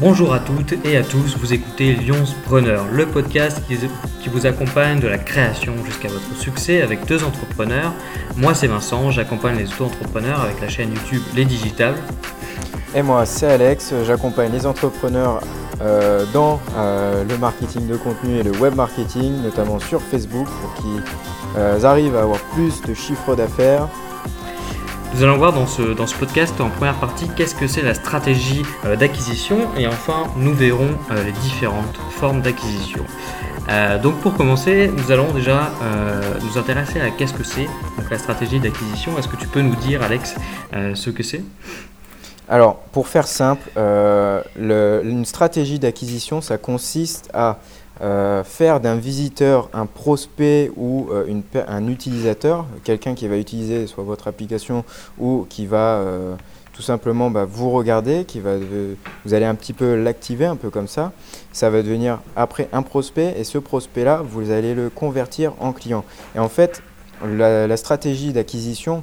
Bonjour à toutes et à tous, vous écoutez Preneur, le podcast qui, vous accompagne de la création jusqu'à votre succès avec deux entrepreneurs. Moi c'est Vincent, j'accompagne les auto-entrepreneurs avec la chaîne YouTube Les Digitables. Et moi c'est Alex, j'accompagne les entrepreneurs euh, dans euh, le marketing de contenu et le web marketing, notamment sur Facebook, pour qu'ils euh, arrivent à avoir plus de chiffres d'affaires nous allons voir dans ce, dans ce podcast en première partie qu'est-ce que c'est la stratégie euh, d'acquisition et enfin nous verrons euh, les différentes formes d'acquisition. Euh, donc pour commencer, nous allons déjà nous intéresser à qu'est-ce que c'est la stratégie d'acquisition. Est-ce que tu peux nous dire Alex ce que c'est? Alors pour faire simple, une stratégie d'acquisition ça consiste à euh, faire d'un visiteur un prospect ou euh, un utilisateur, quelqu'un qui va utiliser soit votre application ou qui va euh, tout simplement bah, vous regarder, qui va, vous allez un petit peu l'activer, un peu comme ça. Ça va devenir après un prospect et ce prospect-là, vous allez le convertir en client. Et en fait, la, la stratégie d'acquisition,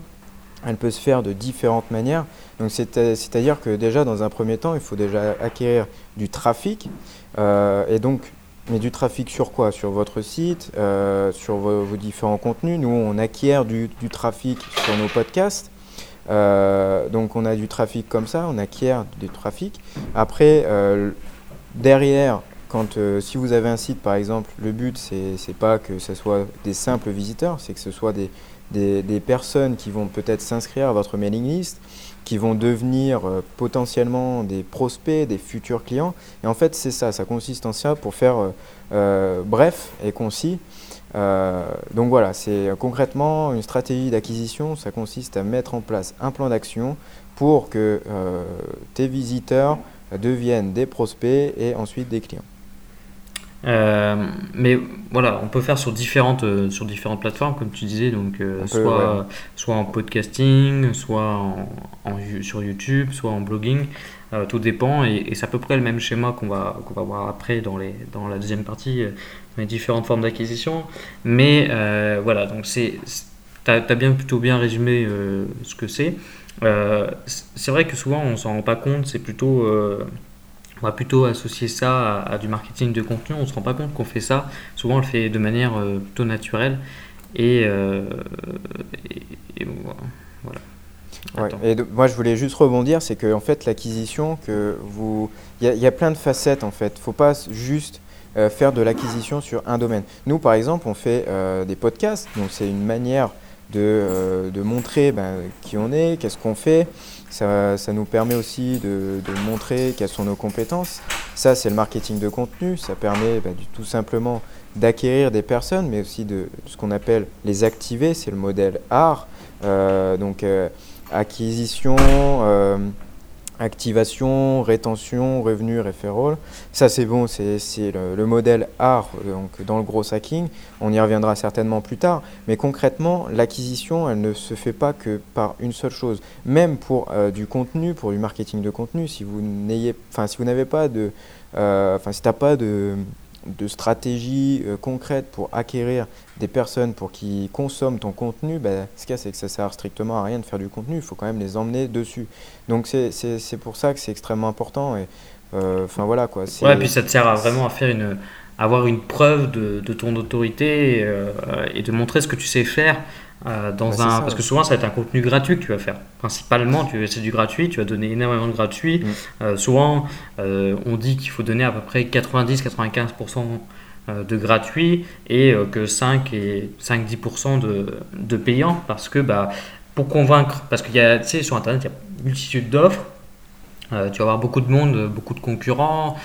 elle peut se faire de différentes manières. Donc c'est-à-dire que déjà dans un premier temps, il faut déjà acquérir du trafic. et donc mais du trafic sur quoi? Sur votre site, euh, sur vos, différents contenus. Nous, on acquiert du, trafic sur nos podcasts. Euh, donc on a du trafic comme ça, on acquiert du trafic. Après, euh, derrière, quand, si vous avez un site par exemple, le but c'est pas que ce soit des simples visiteurs, c'est que ce soit des, des, personnes qui vont peut-être s'inscrire à votre mailing list, qui vont devenir euh, potentiellement des prospects, des futurs clients. Et en fait, c'est ça, ça consiste en ça pour faire euh, euh, bref et concis. donc voilà, c'est concrètement une stratégie d'acquisition, ça consiste à mettre en place un plan d'action pour que tes visiteurs deviennent des prospects et ensuite des clients. Euh, mais voilà, on peut faire sur différentes, euh, sur différentes plateformes, comme tu disais, donc euh, soit, soit en podcasting, soit en, sur YouTube, soit en blogging. tout dépend et, c'est à peu près le même schéma qu'on va, qu'on va voir après dans, les, dans la deuxième partie, les différentes formes d'acquisition. Mais voilà, donc tu as, bien, plutôt bien résumé ce que c'est. c'est vrai que souvent on s'en rend pas compte, c'est plutôt on va plutôt associer ça à, du marketing de contenu. On ne se rend pas compte qu'on fait ça. Souvent, on le fait de manière euh, plutôt naturelle. Et, euh, voilà. et moi, je voulais juste rebondir, c'est que en fait, l'acquisition, que vous, il y, a plein de facettes en fait. Faut pas juste euh, faire de l'acquisition sur un domaine. Nous, par exemple, on fait des podcasts, donc c'est une manière de, de montrer ben, qui on est, qu'est-ce qu'on fait. Ça, nous permet aussi de, de montrer quelles sont nos compétences. Ça, c'est le marketing de contenu. Ça permet bah, tout simplement d'acquérir des personnes, mais aussi de, ce qu'on appelle les activer. C'est le modèle art. Euh, donc, euh, acquisition, euh, activation, rétention, revenu, referral. Ça, c'est bon, c'est le, modèle art donc dans le gros hacking. On y reviendra certainement plus tard. Mais concrètement, l'acquisition, elle ne se fait pas que par une seule chose. Même pour euh, du contenu, pour du marketing de contenu, si vous n'ayez, si vous n'avez pas de, euh, enfin, si t'as pas de de stratégie euh, concrète pour acquérir des personnes pour qu'ils consomment ton contenu, bah, ce qu'il y a, c'est que ça sert strictement à rien de faire du contenu. Il faut quand même les emmener dessus. Donc c'est pour ça que c'est extrêmement important. Et euh, enfin voilà quoi. Ouais, et puis ça te sert vraiment à faire une, avoir une preuve de, de ton autorité euh, et de montrer ce que tu sais faire euh, dans bah, un, parce que souvent ça va être un contenu gratuit que tu vas faire. Principalement, tu c'est du gratuit, tu vas donner énormément de gratuit. Mm. Euh, souvent, euh, on dit qu'il faut donner à peu près 90-95% de gratuit et que 5 et 5-10% de, de payant parce que bah, pour convaincre, parce qu'il y a, tu sais, sur internet, il y a une multitude d'offres. tu vas avoir beaucoup de monde, beaucoup de concurrents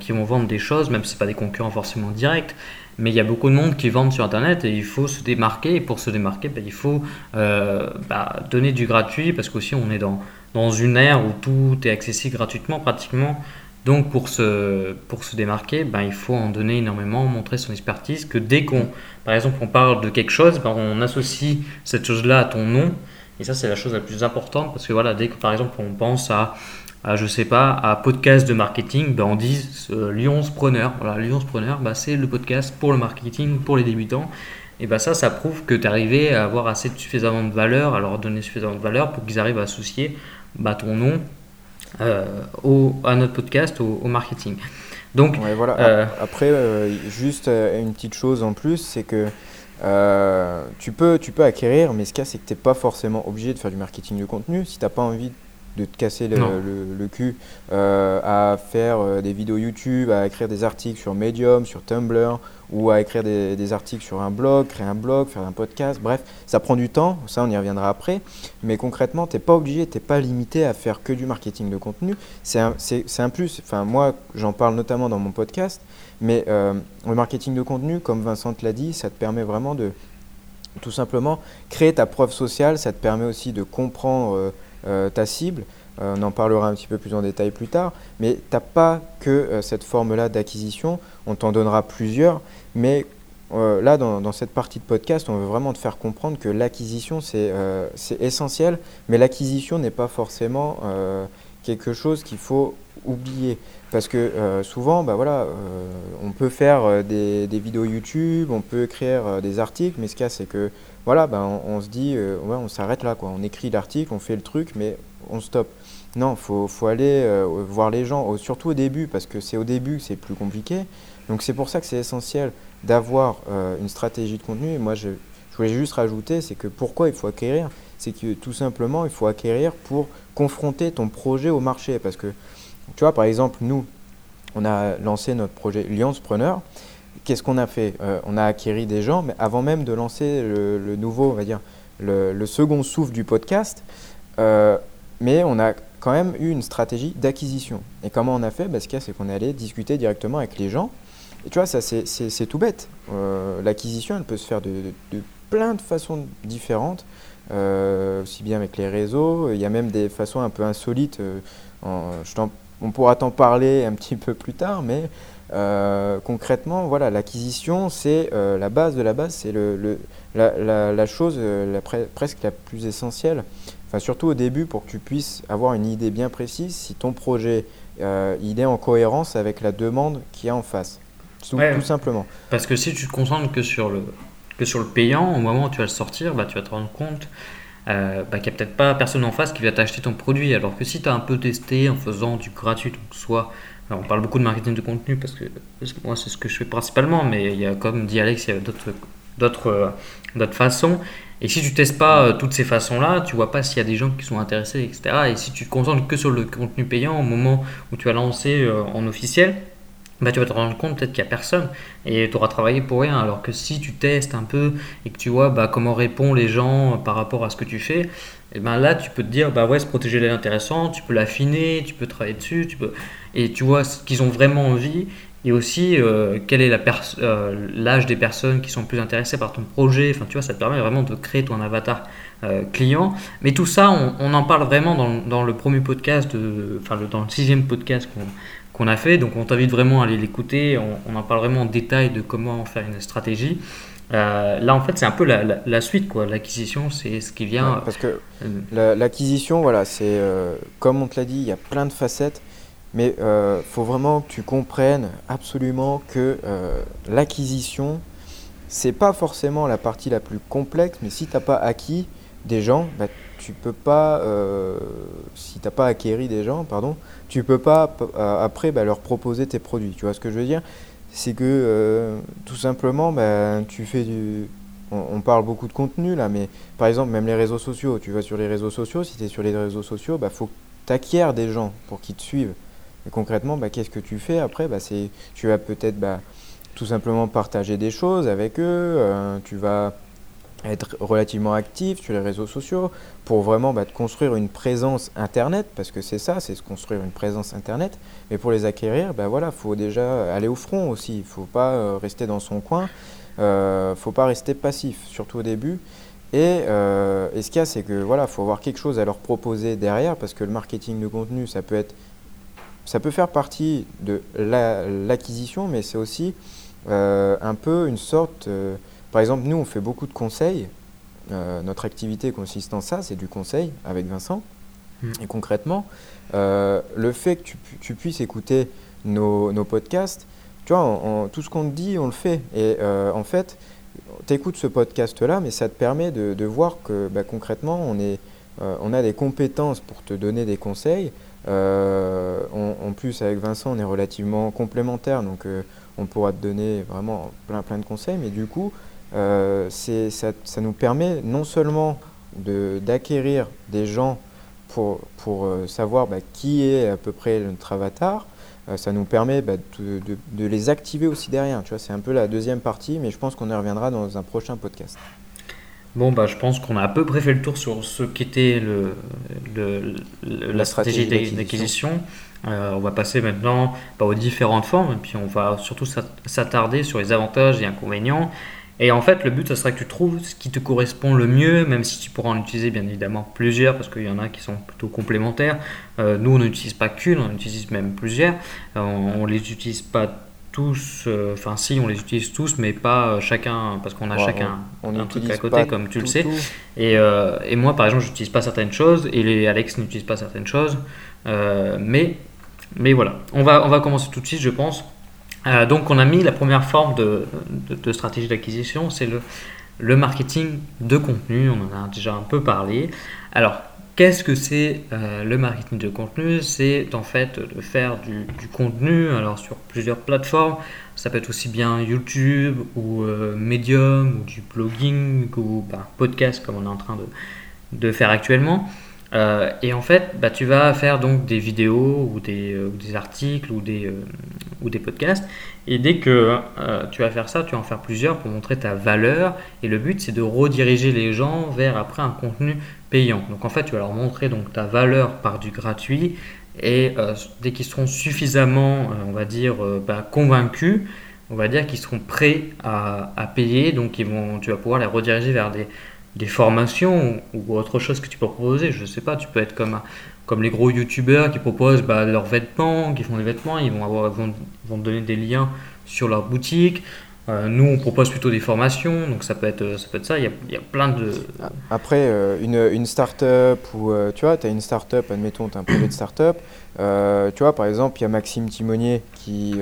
qui vont vendre des choses, même si ce pas des concurrents forcément directs. Mais il y a beaucoup de monde qui vendent sur Internet et il faut se démarquer. Et pour se démarquer, ben, il faut euh, bah, donner du gratuit parce qu'aussi on est dans, dans une ère où tout est accessible gratuitement pratiquement. Donc pour se, pour se démarquer, ben, il faut en donner énormément, montrer son expertise, que dès qu'on, par exemple, on parle de quelque chose, ben, on associe cette chose-là à ton nom. Et ça, c'est la chose la plus importante parce que voilà, dès que par exemple on pense à à, je sais pas, à podcast de marketing, ben on dit euh, Lyonspreneur. Voilà, Lyonspreneur, ben c'est le podcast pour le marketing, pour les débutants. Et ben ça, ça prouve que tu es arrivé à avoir assez de suffisamment de valeur, à leur donner suffisamment de valeur pour qu'ils arrivent à associer bah, ton nom au, à notre podcast, au, marketing. Donc, voilà. Après, juste une petite chose en plus, c'est que tu, peux, tu peux acquérir, mais ce cas, c'est que tu n'es pas forcément obligé de faire du marketing de contenu. Si tu n'as pas envie de te casser le, le, cul euh, à faire euh, des vidéos YouTube, à écrire des articles sur Medium, sur Tumblr, ou à écrire des, des, articles sur un blog, créer un blog, faire un podcast. Bref, ça prend du temps, ça on y reviendra après. Mais concrètement, tu n'es pas obligé, tu n'es pas limité à faire que du marketing de contenu. C'est un, un, plus. Enfin, moi, j'en parle notamment dans mon podcast. Mais euh, le marketing de contenu, comme Vincent l'a dit, ça te permet vraiment de tout simplement créer ta preuve sociale. Ça te permet aussi de comprendre euh, ta cible. Euh, on en parlera un petit peu plus en détail plus tard, mais tu n'as pas que euh, cette forme-là d'acquisition, on t'en donnera plusieurs, mais là, dans, cette partie de podcast, on veut vraiment te faire comprendre que l'acquisition, c'est essentiel, mais l'acquisition n'est pas forcément quelque chose qu'il faut oublier. Parce que souvent, bah voilà, on peut faire des, vidéos YouTube, on peut écrire des articles, mais ce cas, c'est que voilà, ben, on, se dit, euh, on s'arrête là, quoi. On écrit l'article, on fait le truc, mais on stoppe. Non, il faut, faut, aller euh, voir les gens, surtout au début, parce que c'est au début que c'est plus compliqué. Donc c'est pour ça que c'est essentiel d'avoir euh, une stratégie de contenu. Et moi, je voulais juste rajouter, c'est que pourquoi il faut acquérir C'est que tout simplement, il faut acquérir pour confronter ton projet au marché. Parce que, tu vois, par exemple, nous, on a lancé notre projet Preneur qu'est-ce qu'on a fait? Euh, On a acquéri des gens, mais avant même de lancer le, nouveau, on va dire, le, second souffle du podcast, euh, mais on a quand même eu une stratégie d'acquisition. Et comment on a fait? Bah, Ce qu'il y a, c'est qu'on est allé discuter directement avec les gens. Et tu vois, ça, c'est tout bête. Euh, l'acquisition, elle peut se faire de, plein de façons différentes, aussi bien avec les réseaux. Il y a même des façons un peu insolites. on pourra t'en parler un petit peu plus tard, mais euh, concrètement, voilà, l'acquisition, c'est euh, la base de la base, c'est le, la, chose euh, presque la plus essentielle. Enfin, surtout au début, pour que tu puisses avoir une idée bien précise si ton projet il est en cohérence avec la demande qu'il y a en face. Tout, simplement. Parce que si tu te concentres que sur le, que sur le payant, au moment où tu vas le sortir, bah, tu vas te rendre compte bah, qu'il n'y a peut-être pas personne en face qui va t'acheter ton produit. Alors que si tu as un peu testé en faisant du gratuit, donc soit on parle beaucoup de marketing de contenu parce que, moi c'est ce que je fais principalement, mais il y a comme dit Alex, il y a d'autres, d'autres, euh, façons. Et si tu testes pas euh, toutes ces façons-là, tu vois pas s'il y a des gens qui sont intéressés, etc. Et si tu te concentres que sur le contenu payant au moment où tu vas lancer euh, en officiel, bah, tu vas te rendre compte peut-être qu'il n'y a personne et tu auras travaillé pour rien. Alors que si tu testes un peu et que tu vois bah, comment répondent les gens par rapport à ce que tu fais, et eh ben là tu peux te dire bah ouais se protéger est intéressant, tu peux l'affiner, tu peux travailler dessus, tu peux et tu vois ce qu'ils ont vraiment envie et aussi euh, quel est euh, l'âge des personnes qui sont plus intéressées par ton projet. Enfin tu vois ça te permet vraiment de créer ton avatar euh, client. Mais tout ça on, on en parle vraiment dans, dans, le premier podcast, enfin dans le sixième podcast qu'on a fait. Donc on t'invite vraiment à aller l'écouter. On, en parle vraiment en détail de comment faire une stratégie. Euh, là, en fait, c'est un peu la, suite, quoi. L'acquisition, c'est ce qui vient. parce que euh, l'acquisition, voilà, c'est euh, comme on te l'a dit, il y a plein de facettes, mais il faut vraiment que tu comprennes absolument que l'acquisition, c'est pas forcément la partie la plus complexe, mais si tu n'as pas acquis des gens, bah, tu peux pas, si tu n'as pas acquéri des gens, pardon, tu peux pas euh, après bah, leur proposer tes produits. Tu vois ce que je veux dire? C'est que euh, tout simplement, bah, tu fais du. On, parle beaucoup de contenu là, mais par exemple, même les réseaux sociaux. Tu vas sur les réseaux sociaux, si tu es sur les réseaux sociaux, il bah, faut que tu acquières des gens pour qu'ils te suivent. Et concrètement, bah, qu'est-ce que tu fais après? Tu vas peut-être tout simplement partager des choses avec eux, euh, tu vas être relativement actif sur les réseaux sociaux pour vraiment bah, construire une présence internet parce que c'est ça c'est se construire une présence internet. Mais pour les acquérir bah voilà faut déjà aller au front aussi. Il faut pas euh, rester dans son coin. Euh, faut pas rester passif surtout au début. Et, euh, et ce qu'il y a c'est que voilà faut avoir quelque chose à leur proposer derrière parce que le marketing de contenu ça peut être ça peut faire partie de l'acquisition mais c'est aussi euh, un peu une sorte par exemple, nous, on fait beaucoup de conseils. Euh, notre activité consiste en ça, c'est du conseil avec Vincent. Hmm. Et concrètement, euh, le fait que tu, puisses écouter nos, podcasts, tu vois, tout ce qu'on te dit, on le fait. Et euh, en fait, tu écoutes ce podcast-là, mais ça te permet de, voir que bah, concrètement, on, est, on a des compétences pour te donner des conseils. en plus, avec Vincent, on est relativement complémentaires, donc on pourra te donner vraiment plein, plein de conseils. Mais du coup, ça, ça, nous permet non seulement d'acquérir des gens pour, pour savoir bah, qui est à peu près notre avatar, euh, ça nous permet bah, de, de, les activer aussi derrière. Tu vois, c'est un peu la deuxième partie, mais je pense qu'on y reviendra dans un prochain podcast. Bon, bah, je pense qu'on a à peu près fait le tour sur ce qu'était le, le, la, stratégie, d'acquisition. Euh, on va passer maintenant bah, aux différentes formes, et puis on va surtout s'attarder sur les avantages et inconvénients. Et en fait, le but, ce sera que tu trouves ce qui te correspond le mieux, même si tu pourras en utiliser bien évidemment plusieurs, parce qu'il y en a qui sont plutôt complémentaires. Euh, nous, on n'utilise pas qu'une, on utilise même plusieurs. Euh, on ne les utilise pas tous, euh, enfin si, on les utilise tous, mais pas chacun, parce qu'on a chacun on, un truc à côté, comme tu le sais. Et, et, moi, par exemple, je n'utilise pas certaines choses, et les Alex n'utilise pas certaines choses. mais, mais voilà, on va, on va commencer tout de suite, je pense. Euh, donc on a mis la première forme de, stratégie d'acquisition, c'est le, marketing de contenu, on en a déjà un peu parlé. Alors qu'est-ce que c'est euh, le marketing de contenu? C'est en fait de faire du, contenu sur plusieurs plateformes, ça peut être aussi bien YouTube ou euh, Medium ou du blogging ou bah, podcast comme on est en train de faire actuellement. Euh, et en fait, bah, tu vas faire donc des vidéos ou des, euh, articles ou des, euh, ou des podcasts. Et dès que tu vas faire ça, tu vas en faire plusieurs pour montrer ta valeur. Et le but, c'est de rediriger les gens vers après un contenu payant. Donc en fait, tu vas leur montrer donc ta valeur par du gratuit. Et dès qu'ils seront suffisamment, on va dire, bah, convaincus, on va dire qu'ils seront prêts à, à payer. Donc ils vont, tu vas pouvoir les rediriger vers des des formations ou autre chose que tu peux proposer. Je sais pas, tu peux être comme, comme les gros youtubeurs qui proposent bah, leurs vêtements, qui font des vêtements, ils vont, avoir, vont, vont donner des liens sur leur boutique. Euh, nous, on propose plutôt des formations, donc ça peut être ça. Peut être ça. Il, y a, il y a plein de. Après, euh, une, une start-up, ou euh, tu vois, tu as une start-up, admettons, tu as un projet de start-up. tu vois, par exemple, il y a Maxime Timonier qui,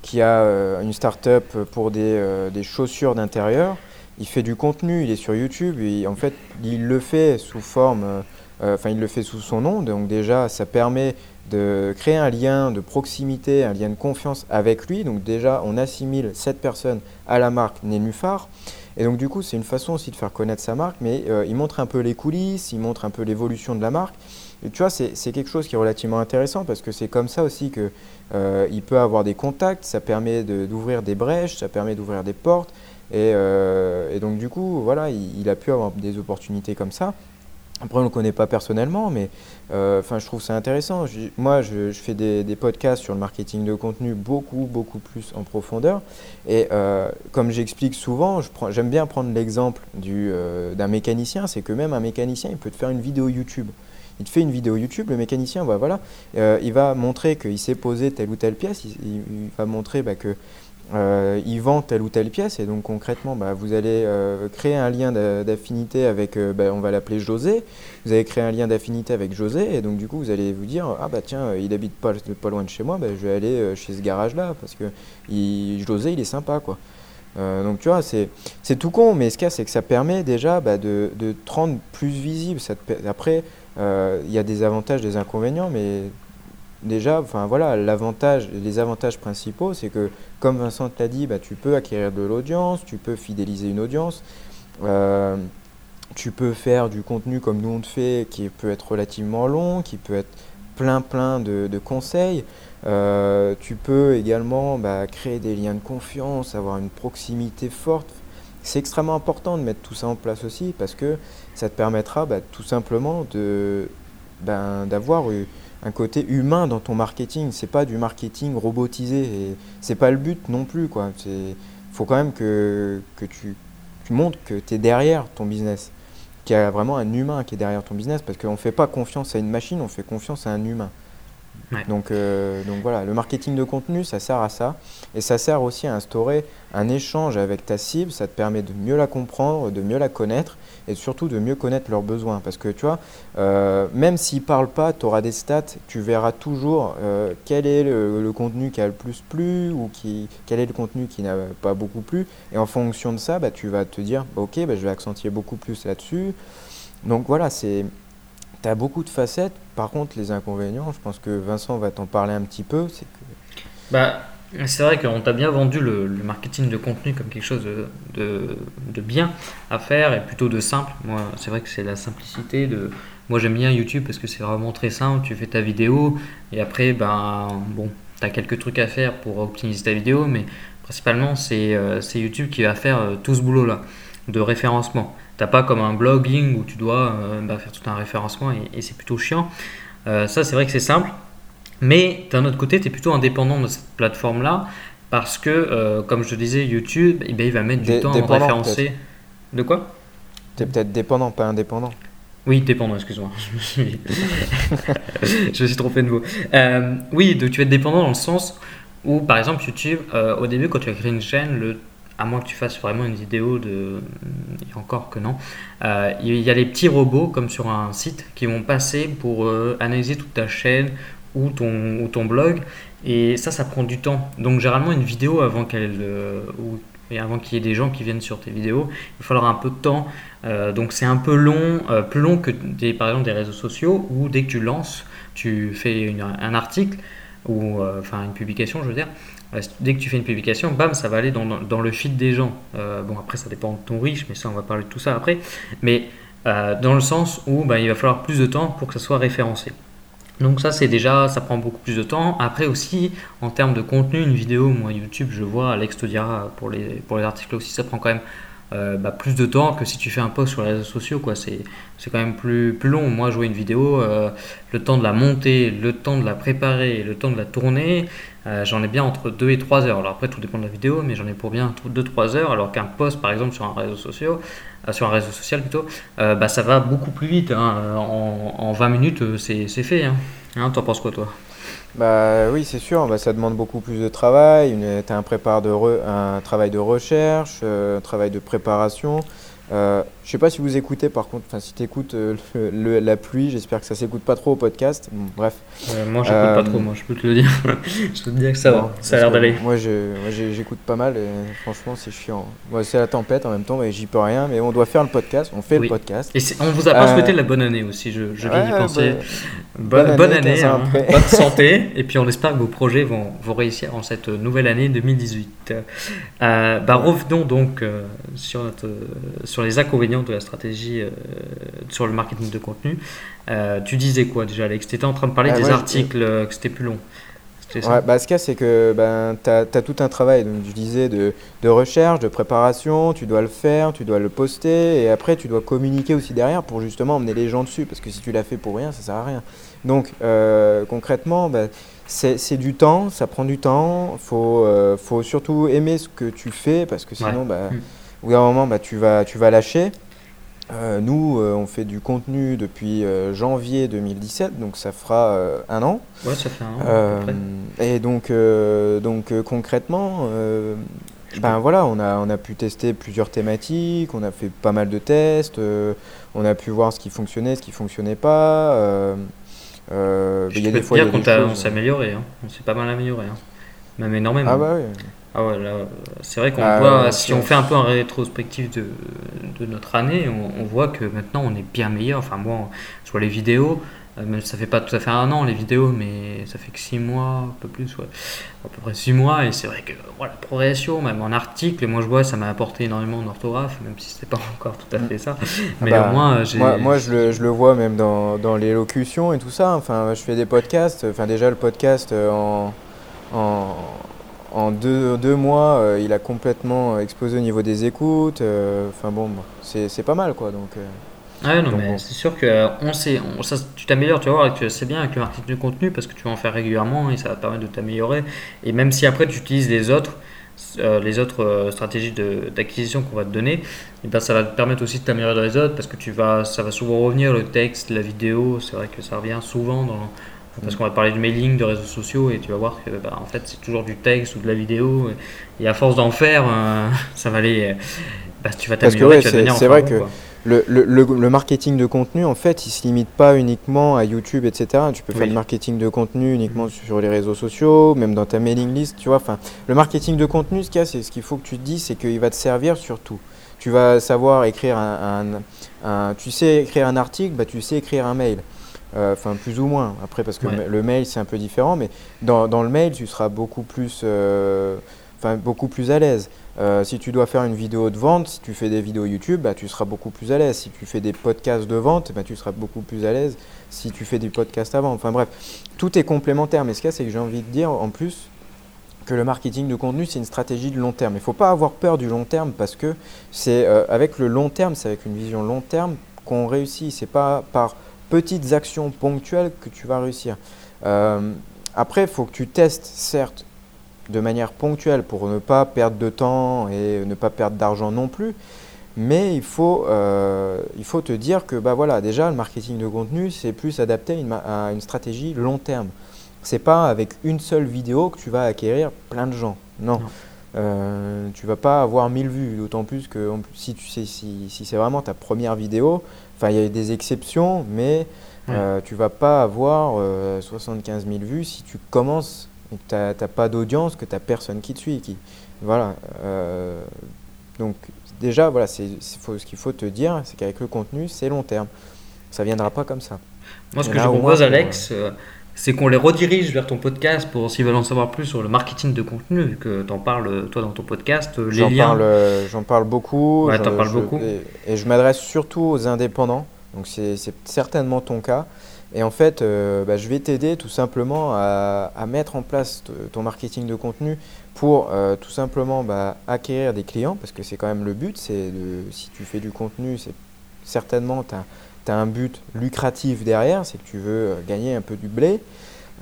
qui a une start-up pour des, des chaussures d'intérieur il fait du contenu, il est sur YouTube, en fait, il le fait sous forme, euh, euh, enfin, il le fait sous son nom, donc déjà, ça permet de créer un lien de proximité, un lien de confiance avec lui. Donc déjà, on assimile cette personne à la marque Nénuphar. Et donc du coup, c'est une façon aussi de faire connaître sa marque, mais euh, il montre un peu les coulisses, il montre un peu l'évolution de la marque. Tu vois, c'est quelque chose qui est relativement intéressant parce que c'est comme ça aussi qu'il il peut avoir des contacts, ça permet d'ouvrir des brèches, ça permet d'ouvrir des portes. Euh, et, donc du coup, voilà, il, a pu avoir des opportunités comme ça. Après, on ne le connaît pas personnellement, mais euh, enfin, je trouve ça intéressant. moi, je, fais des, podcasts sur le marketing de contenu beaucoup, beaucoup plus en profondeur. Et euh, comme j'explique souvent, j'aime bien prendre l'exemple d'un mécanicien. C'est que même un mécanicien, il peut te faire une vidéo YouTube. Il te fait une vidéo YouTube, le mécanicien, bah, voilà, il va montrer qu'il sait poser telle ou telle pièce. Il, va montrer bah, que euh, il vend telle ou telle pièce et donc concrètement bah, vous allez euh, créer un lien d'affinité avec, euh, bah, on va l'appeler José, vous allez créer un lien d'affinité avec José et donc du coup vous allez vous dire ah bah tiens il habite pas, loin de chez moi, bah, je vais aller chez ce garage là parce que José il est sympa quoi. donc tu vois c'est tout con mais ce qu'il y a c'est que ça permet déjà de, de, te rendre plus visible. Après il y a des avantages, des inconvénients mais déjà, voilà, l'avantage, les avantages principaux, c'est que, comme Vincent l'a dit, bah, tu peux acquérir de l'audience, tu peux fidéliser une audience, euh, tu peux faire du contenu comme nous on le fait, qui peut être relativement long, qui peut être plein plein de, conseils. Euh, tu peux également bah, créer des liens de confiance, avoir une proximité forte. C'est extrêmement important de mettre tout ça en place aussi parce que ça te permettra bah, tout simplement ben, d'avoir un côté humain dans ton marketing. C'est pas du marketing robotisé et c'est pas le but non plus. Il faut quand même que, que tu, tu montres que tu es derrière ton business, qu'il y a vraiment un humain qui est derrière ton business parce qu'on ne fait pas confiance à une machine, on fait confiance à un humain. Donc, euh, donc voilà, le marketing de contenu, ça sert à ça. Et ça sert aussi à instaurer un échange avec ta cible. Ça te permet de mieux la comprendre, de mieux la connaître et surtout de mieux connaître leurs besoins. Parce que tu vois, euh, même s'ils ne parlent pas, tu auras des stats, tu verras toujours euh, quel est le, contenu qui a le plus plu ou qui, quel est le contenu qui n'a pas beaucoup plu. Et en fonction de ça, bah, tu vas te dire, ok, bah, je vais accentuer beaucoup plus là-dessus. Donc voilà, c'est tu as beaucoup de facettes. Par contre, les inconvénients, je pense que Vincent va t'en parler un petit peu. C'est que... Bah, c'est vrai qu'on t'a bien vendu le, marketing de contenu comme quelque chose de, bien à faire et plutôt de simple. Moi, c'est vrai que c'est la simplicité. Moi, j'aime bien YouTube parce que c'est vraiment très simple. Tu fais ta vidéo et après, ben, bon, tu as quelques trucs à faire pour optimiser ta vidéo, mais principalement, c'est euh, YouTube qui va faire euh, tout ce boulot-là de référencement. T'as pas comme un blogging où tu dois euh, bah, faire tout un référencement et, c'est plutôt chiant. ça, c'est vrai que c'est simple. Mais d'un autre côté, tu es plutôt indépendant de cette plateforme-là parce que, euh, comme je te disais, YouTube, eh ben, il va mettre du temps à référencer. De quoi? Tu es peut-être dépendant, pas indépendant. Oui, dépendant, excuse-moi. je, me suis trompé de mot. Euh, oui, donc tu vas être dépendant dans le sens où, par exemple, YouTube, euh, au début, quand tu as créé une chaîne, le, à moins que tu fasses vraiment une vidéo de. Et encore que non, il y a les petits robots, comme sur un site, qui vont passer pour analyser toute ta chaîne, ou ton, ou ton blog. Et ça, ça prend du temps. Donc généralement, une vidéo, avant qu'elle... Euh, et avant qu'il y ait des gens qui viennent sur tes vidéos, il va falloir un peu de temps. Euh, donc c'est un peu long, euh, plus long que par exemple des réseaux sociaux, où dès que tu lances, tu fais un article, ou enfin une publication, je veux dire, dès que tu fais une publication, bam, ça va aller dans, dans, le feed des gens. bon, après, ça dépend de ton riche, mais ça, on va parler de tout ça après. Mais dans le sens où bah, il va falloir plus de temps pour que ça soit référencé. Donc ça c'est déjà, ça prend beaucoup plus de temps. Après aussi, en termes de contenu, une vidéo, moi YouTube, je vois, Alex te dira pour les, pour les articles aussi, ça prend quand même euh, bah, plus de temps que si tu fais un post sur les réseaux sociaux. Quoi. C'est, c'est quand même plus, plus long. Moi, jouer une vidéo, euh, le temps de la monter, le temps de la préparer, le temps de la tourner, euh, j'en ai bien entre 2 et 3 heures. Alors après, tout dépend de la vidéo, mais j'en ai pour bien 2-3 heures. Alors qu'un post, par exemple, sur un réseau social, sur un réseau social plutôt, bah, ça va beaucoup plus vite. Hein. En, en, 20 minutes, c'est, c'est fait. Hein. Hein, T'en penses quoi, toi? Bah oui, c'est sûr, bah, ça demande beaucoup plus de travail. Tu as un, de un travail de recherche, un travail de préparation. Euh, je sais pas si vous écoutez par contre, enfin si tu écoutes euh, la pluie, j'espère que ça s'écoute pas trop au podcast. bref. Euh, moi j'écoute pas trop, moi je peux te le dire. je peux te dire que ça va, ça a l'air d'aller. Moi j'écoute pas mal et franchement c'est chiant. c'est la tempête en même temps, mais j'y peux rien. Mais on doit faire le podcast, on fait le podcast. Et on vous a pas souhaité la bonne année aussi, je, je viens d'y penser. bonne, bonne, année, hein. bonne santé, et puis on espère que vos projets vont, vont réussir en cette nouvelle année 2018. Bah, revenons donc sur, notre, sur les inconvénients de la stratégie euh, sur le marketing de contenu. Euh, tu disais quoi déjà, Alex? Tu étais en train de parler ah, des articles, euh, que c'était plus long. Ouais, bah, ce cas, c'est que ben, tu as, tout un travail, donc, je disais, de, de, recherche, de préparation, tu dois le faire, tu dois le poster, et après, tu dois communiquer aussi derrière pour justement emmener les gens dessus, parce que si tu l'as fait pour rien, ça sert à rien. Donc, concrètement, bah, c'est du temps, ça prend du temps, il faut, faut surtout aimer ce que tu fais, parce que sinon, bah, mm. au bout d'un moment, bah, tu, vas, tu vas lâcher. Euh, nous, euh, on fait du contenu depuis euh, janvier 2017, donc ça fera un an. Ouais, ça fait un an. et donc, donc concrètement, ben voilà, on a, on a pu tester plusieurs thématiques, on a fait pas mal de tests, on a pu voir ce qui fonctionnait, ce qui fonctionnait pas. Il y a des fois, qu'on s'est amélioré, hein. on s'est pas mal amélioré, hein. même énormément. Ah bah oui. Ah ouais, c'est vrai qu'on ah voit, si on fait un peu un rétrospectif de, de notre année, on, voit que maintenant on est bien meilleur. Enfin, moi, sur les vidéos, euh, ça fait pas tout à fait un an les vidéos, mais ça fait que six mois, un peu plus, ouais. à peu près six mois. Et c'est vrai que voilà, la progression, même en article, moi je vois, ça m'a apporté énormément d'orthographe, même si c'était pas encore tout à fait ça. Ah mais bah, au moins, moi, moi je, le, je, le, vois même dans, dans l'élocution et tout ça. Enfin, je fais des podcasts. Enfin, déjà le podcast euh, en, en en deux, deux mois, euh, il a complètement explosé au niveau des écoutes. Euh, enfin bon, c'est pas mal quoi. Donc, euh, ah non, mais c'est sûr que on sait, ça, tu t'améliores, tu vas voir, c'est bien avec le marketing de contenu parce que tu vas en faire régulièrement et ça va te permettre de t'améliorer. Et même si après tu utilises les autres, les autres stratégies d'acquisition qu'on va te donner, et eh ben ça va te permettre aussi de t'améliorer dans les autres parce que tu vas, ça va souvent revenir le texte, la vidéo. C'est vrai que ça revient souvent dans parce qu'on va parler du mailing, de réseaux sociaux, et tu vas voir que bah, en fait, c'est toujours du texte ou de la vidéo. Et à force d'en faire, euh, ça va aller. Bah, tu vas t'améliorer, tu vas C'est vrai que le, le, le, marketing de contenu, en fait, il se limite pas uniquement à YouTube, etc. Tu peux faire le marketing de contenu uniquement mm. sur les réseaux sociaux, même dans ta mailing list, tu vois. Enfin, le marketing de contenu, ce qu'il c'est ce qu'il faut que tu te dises, c'est qu'il va te servir surtout Tu vas savoir écrire un, tu sais écrire un article, bah, tu sais écrire un mail. Euh, enfin, plus ou moins. Après, parce que le mail, c'est un peu différent, mais dans, dans, le mail, tu seras beaucoup plus, euh, beaucoup plus à l'aise. Euh, si tu dois faire une vidéo de vente, si tu fais des vidéos YouTube, bah, tu seras beaucoup plus à l'aise. Si tu fais des podcasts de vente, bah, tu seras beaucoup plus à l'aise si tu fais du podcast avant. Enfin bref, tout est complémentaire. Mais ce qu'il y a, c'est que j'ai envie de dire en plus que le marketing de contenu, c'est une stratégie de long terme. Il ne faut pas avoir peur du long terme parce que c'est avec le long terme, c'est avec une vision long terme qu'on réussit. C'est pas par petites actions ponctuelles que tu vas réussir. Euh, après, il faut que tu testes, certes, de manière ponctuelle pour ne pas perdre de temps et ne pas perdre d'argent non plus. Mais il faut, euh, il faut te dire que bah voilà, déjà, le marketing de contenu, c'est plus adapté à une, stratégie long terme. C'est pas avec une seule vidéo que tu vas acquérir plein de gens. Non. Euh, tu vas pas avoir 1000 vues, d'autant plus que si, tu sais, si, si c'est vraiment ta première vidéo, Enfin, il y a des exceptions, mais euh, tu vas pas avoir 75 euh, 000 vues si tu commences et que tu n'as pas d'audience, que tu n'as personne qui te suit. Qui, voilà. Euh, donc, déjà, voilà, c'est, ce qu'il faut te dire, c'est qu'avec le contenu, c'est long terme. Ça viendra pas comme ça. Moi, ce que je propose, Alex, c'est qu'on les redirige vers ton podcast pour s'ils veulent en savoir plus sur le marketing de contenu, vu que tu en parles toi dans ton podcast. Les j'en, liens... parle, j'en parle beaucoup. Ouais, t'en parles beaucoup. Et, je m'adresse surtout aux indépendants, donc c'est, certainement ton cas. Et en fait, euh, bah, je vais t'aider tout simplement à, mettre en place ton marketing de contenu pour euh, tout simplement bah, acquérir des clients, parce que c'est quand même le but. C'est si tu fais du contenu, c'est certainement tu as un but lucratif derrière, c'est que tu veux euh, gagner un peu du blé.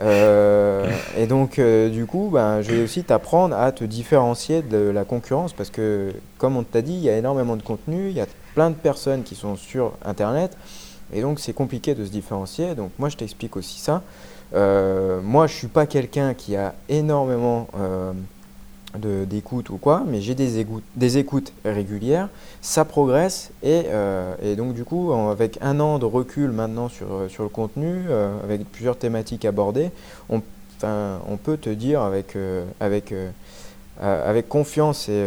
Et donc, du coup, ben, je vais aussi t'apprendre à te différencier de la concurrence parce que, comme on t'a dit, il y a énormément de contenu, il y a plein de personnes qui sont sur Internet et donc c'est compliqué de se différencier. Donc, moi, je t'explique aussi ça. moi, je suis pas quelqu'un qui a énormément d'écoute ou quoi, mais j'ai des, écoutes régulières, ça progresse et, euh, et, donc du coup avec un an de recul maintenant sur, euh, sur le contenu, euh, avec plusieurs thématiques abordées, on, on peut te dire avec, avec, avec confiance et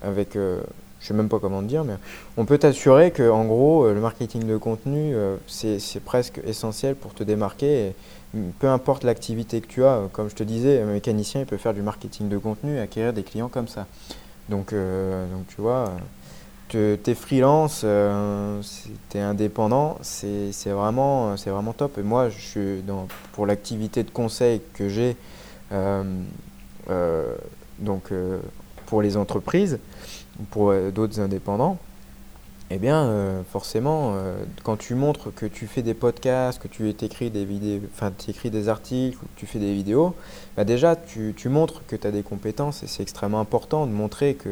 avec, je sais même pas comment dire, mais on peut t'assurer que en gros le marketing de contenu c'est presque essentiel pour te démarquer. Peu importe l'activité que tu as, comme je te disais, un mécanicien il peut faire du marketing de contenu et acquérir des clients comme ça. Donc, euh, donc tu vois, tu es freelance, euh, tu es indépendant, c'est vraiment, vraiment top. Et moi, je suis dans, pour l'activité de conseil que j'ai euh, pour les entreprises, pour d'autres indépendants, eh bien, euh, forcément, euh, quand tu montres que tu fais des podcasts, que tu écris des vidéos, enfin, écris des articles, que tu fais des vidéos, bah déjà, tu, tu montres que tu as des compétences et c'est extrêmement important de montrer que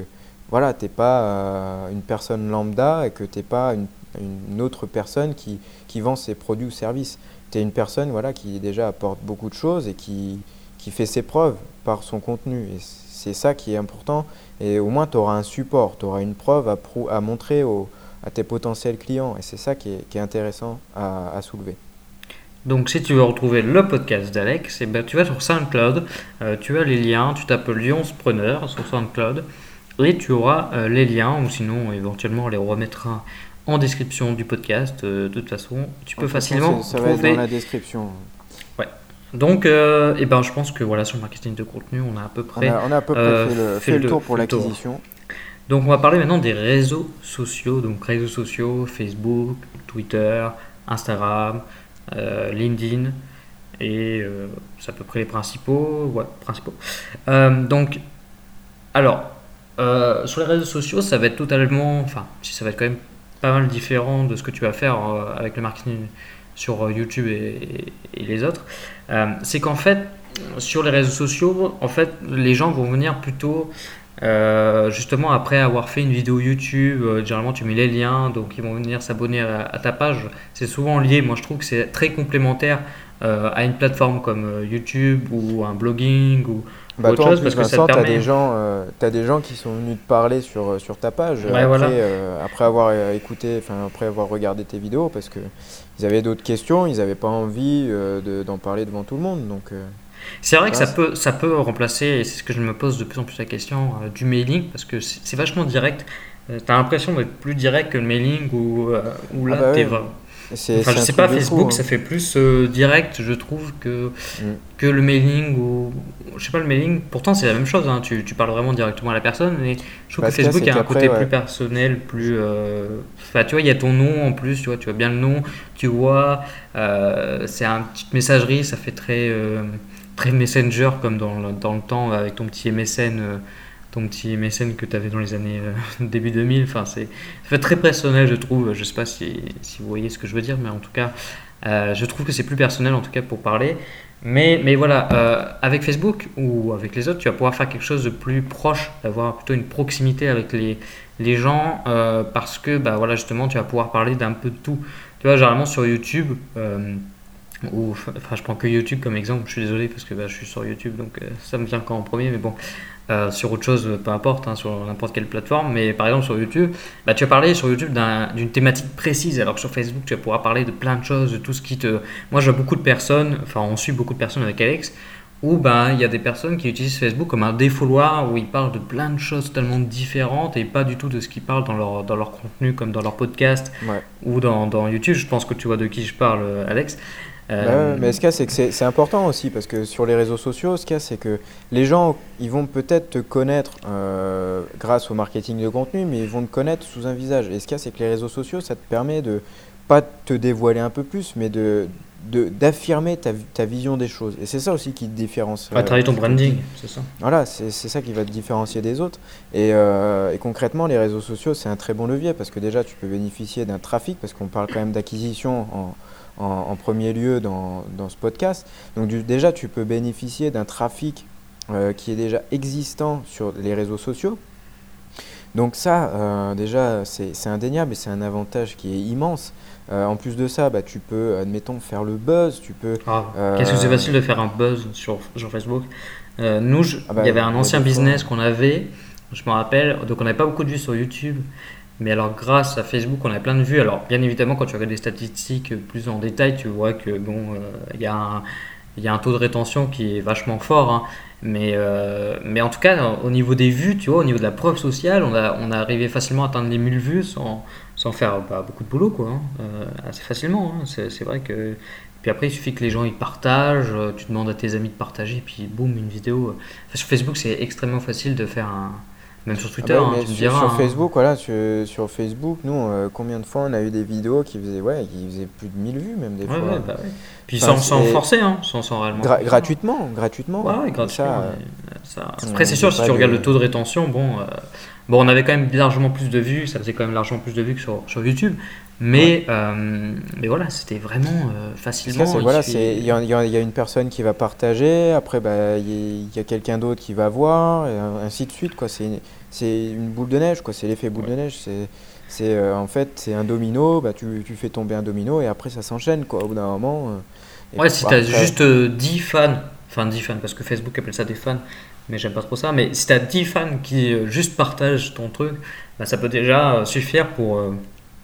voilà, tu n'es pas euh, une personne lambda et que tu n'es pas une, une, autre personne qui, qui vend ses produits ou services. Tu es une personne voilà, qui déjà apporte beaucoup de choses et qui, qui fait ses preuves par son contenu. Et c'est ça qui est important. Et au moins, tu auras un support, tu auras une preuve à, à montrer aux à tes potentiels clients. Et c'est ça qui est, qui est intéressant à, soulever. Donc si tu veux retrouver le podcast d'Alex, eh ben, tu vas sur SoundCloud, euh, tu as les liens, tu tapes Lyon Preneur sur SoundCloud et tu auras euh, les liens, ou sinon éventuellement on les remettra en description du podcast. Euh, de toute façon, tu peux facilement ça, va être dans la description. Donc, eh ben, je pense que voilà, sur le marketing de contenu, on a à peu près, on a, à peu près fait, le, tour pour l'acquisition. Donc on va parler maintenant des réseaux sociaux, donc réseaux sociaux, Facebook, Twitter, Instagram, euh, LinkedIn, et euh, c'est à peu près les principaux. Ouais, principaux. Euh, donc, alors, sur les réseaux sociaux, ça va être totalement, enfin, si ça va être quand même pas mal différent de ce que tu vas faire avec le marketing sur YouTube et, et les autres. C'est qu'en fait, sur les réseaux sociaux, en fait, les gens vont venir plutôt euh, justement, après avoir fait une vidéo YouTube, euh, généralement tu mets les liens, donc ils vont venir s'abonner à, ta page. C'est souvent lié, moi je trouve que c'est très complémentaire euh, à une plateforme comme YouTube ou un blogging bah, autre chose. parce que ça permet... tu as, des gens, as des gens qui sont venus te parler sur, sur ta page après, après, avoir écouté, après avoir regardé tes vidéos parce qu'ils avaient d'autres questions, ils n'avaient pas envie d'en parler devant tout le monde. Donc, c'est vrai que ça peut, ça peut remplacer, et c'est ce que je me pose de plus en plus la question, euh, du mailing, parce que c'est vachement direct. T'as l'impression d'être plus direct que le mailing ou, ou là, ah bah t'es vraiment Enfin, je sais pas, Facebook, ça hein. fait plus euh, direct, je trouve, que, mm. Que le mailing ou. Je sais pas, le mailing, pourtant c'est la même chose, hein, tu, tu, parles vraiment directement à la personne, mais je trouve que Facebook a un côté plus personnel, plus. Euh, enfin, tu vois, il y a ton nom en plus, tu vois, tu vois bien le nom, tu vois, euh, c'est un petite messagerie, ça fait très, très messenger comme dans, dans, le temps avec ton petit MSN ton petit mécène que tu avais dans les années euh, début 2000. Enfin, c'est fait très personnel, je trouve. Je sais pas si, si, vous voyez ce que je veux dire, mais en tout cas, euh, je trouve que c'est plus personnel en tout cas pour parler. Mais, mais voilà, euh, avec Facebook ou avec les autres, tu vas pouvoir faire quelque chose de plus proche, d'avoir plutôt une proximité avec les, les gens parce que bah, voilà, justement, tu vas pouvoir parler d'un peu de tout. Tu vois, généralement sur YouTube, ou, enfin, je prends que YouTube comme exemple, je suis désolé parce que bah, je suis sur YouTube, donc ça me vient quand en premier, mais bon, euh, sur autre chose, peu importe, hein, sur n'importe quelle plateforme, mais par exemple sur YouTube, bah, tu vas parler sur YouTube d'une thématique précise, alors que sur Facebook, tu vas pouvoir parler de plein de choses, de tout ce qui te... Moi, je vois beaucoup de personnes, enfin, on suit beaucoup de personnes avec Alex, où bah, il y a des personnes qui utilisent Facebook comme un défouloir, où ils parlent de plein de choses tellement différentes et pas du tout de ce qu'ils parlent dans leur, dans leur contenu, comme dans leur podcast ou dans, dans YouTube. Je pense que tu vois de qui je parle, Alex. Euh, mais ce cas, c'est que c'est important aussi, parce que sur les réseaux sociaux, ce cas, c'est que les gens, ils vont peut-être te connaître euh, grâce au marketing de contenu, mais ils vont te connaître sous un visage. Et ce cas, c'est que les réseaux sociaux, ça te permet de pas te dévoiler un peu plus, mais de d'affirmer ta, ta, vision des choses. Et c'est ça aussi qui te différencie. Ouais, travailler ton branding, c'est ça. Voilà, c'est ça qui va te différencier des autres. Et, euh, et concrètement, les réseaux sociaux, c'est un très bon levier parce que déjà, tu peux bénéficier d'un trafic, parce qu'on parle quand même d'acquisition en, en, premier lieu dans, dans, ce podcast. Donc déjà, tu peux bénéficier d'un trafic euh, qui est déjà existant sur les réseaux sociaux. Donc ça, euh, déjà, c'est indéniable et c'est un avantage qui est immense. Euh, en plus de ça, bah, tu peux, admettons, faire le buzz. Tu peux. Ah, Qu'est-ce que c'est facile de faire un buzz sur, sur Facebook? Nous, ah bah, il y avait un ancien business qu'on avait, je me rappelle, donc on n'avait pas beaucoup de vues sur YouTube. Mais alors, grâce à Facebook, on a plein de vues. Alors, bien évidemment, quand tu regardes les statistiques plus en détail, tu vois que bon, euh, il y, a un, y, a un taux de rétention qui est vachement fort. Hein. Mais, euh, mais en tout cas, au niveau des vues, tu vois, au niveau de la preuve sociale, on a, on a arrivé facilement à atteindre les 1000 vues sans, sans faire bah, beaucoup de boulot, quoi. Hein. Euh, assez facilement. Hein. C'est vrai que. Puis après, il suffit que les gens ils partagent, tu demandes à tes amis de partager, puis boum, une vidéo. sur Facebook, c'est extrêmement facile de faire un même sur Twitter, ah bah hein, tu sur, Sur hein. Facebook, voilà, sur, Facebook, nous, euh, combien de fois on a eu des vidéos qui faisaient, ouais, qui faisaient plus de 1000 vues, même des fois. Ouais, bah Puis sans, sans forcer, hein, sans, sans réellement. gratuitement, gratuitement. Ouais, gratuitement. Euh, ça, Après, c'est sûr, si tu regardes le taux de rétention, bon, euh, bon, on avait quand même largement plus de vues, ça faisait quand même largement plus de vues que sur, sur YouTube. Mais, mais voilà, c'était vraiment facilement. voilà, il y, y, a une personne qui va partager, après bah, il y, a quelqu'un d'autre qui va voir, et ainsi de suite. Quoi. C'est c'est une boule de neige, quoi. C'est l'effet boule de neige. C'est, c'est euh, en fait, c'est un domino. Bah, tu, tu, fais tomber un domino et après ça s'enchaîne, quoi. Au bout d'un moment. Euh, ouais, si tu as juste 10 euh, fans, enfin 10 fans, parce que Facebook appelle ça des fans, mais j'aime pas trop ça. Mais si tu as 10 fans qui juste partagent ton truc, bah, ça peut déjà suffire pour,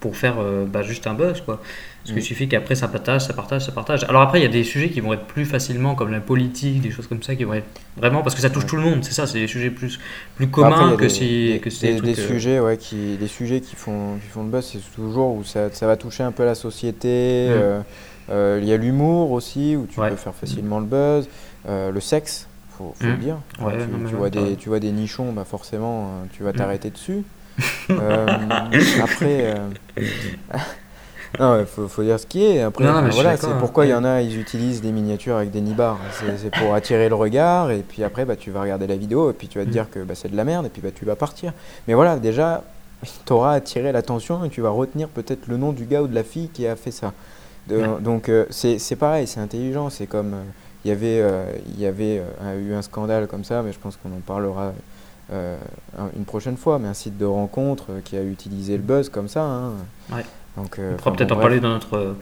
pour faire bah, juste un buzz, quoi. Parce qu'il mm. suffit qu'après ça partage, ça partage, ça partage. Alors après, il y a des sujets qui vont être plus facilement, comme la politique, des choses comme ça, qui vont être vraiment parce que ça touche tout le monde. C'est ça, c'est des sujets plus, plus communs que, si, que des, des, euh, sujets, ouais, qui, des sujets qui font, qui font le buzz, c'est toujours où ça, ça, va toucher un peu la société. Mm. Euh, euh, il y a l'humour aussi, où tu peux faire facilement le buzz. le sexe, faut, faut le mm. dire. tu, vois des, tu vois des nichons, bah forcément, tu vas t'arrêter dessus. Après. Non, il faut, faut, dire ce qui est. Après, voilà, c'est pourquoi il y en a, ils utilisent des miniatures avec des nibards. C'est pour attirer le regard, et puis après, bah, tu vas regarder la vidéo, et puis tu vas te mm. dire que bah, c'est de la merde, et puis bah, tu vas partir. Mais voilà, déjà, tu auras attiré l'attention, et tu vas retenir peut-être le nom du gars ou de la fille qui a fait ça. Donc, euh, c'est pareil, c'est intelligent. C'est comme. Euh, il y avait, euh, il y avait eu un scandale comme ça, mais je pense qu'on en parlera. Une prochaine fois, mais un site de rencontre qui a utilisé le buzz comme ça. Hein. Ouais. Donc, euh, on pourra peut-être en parler dans notre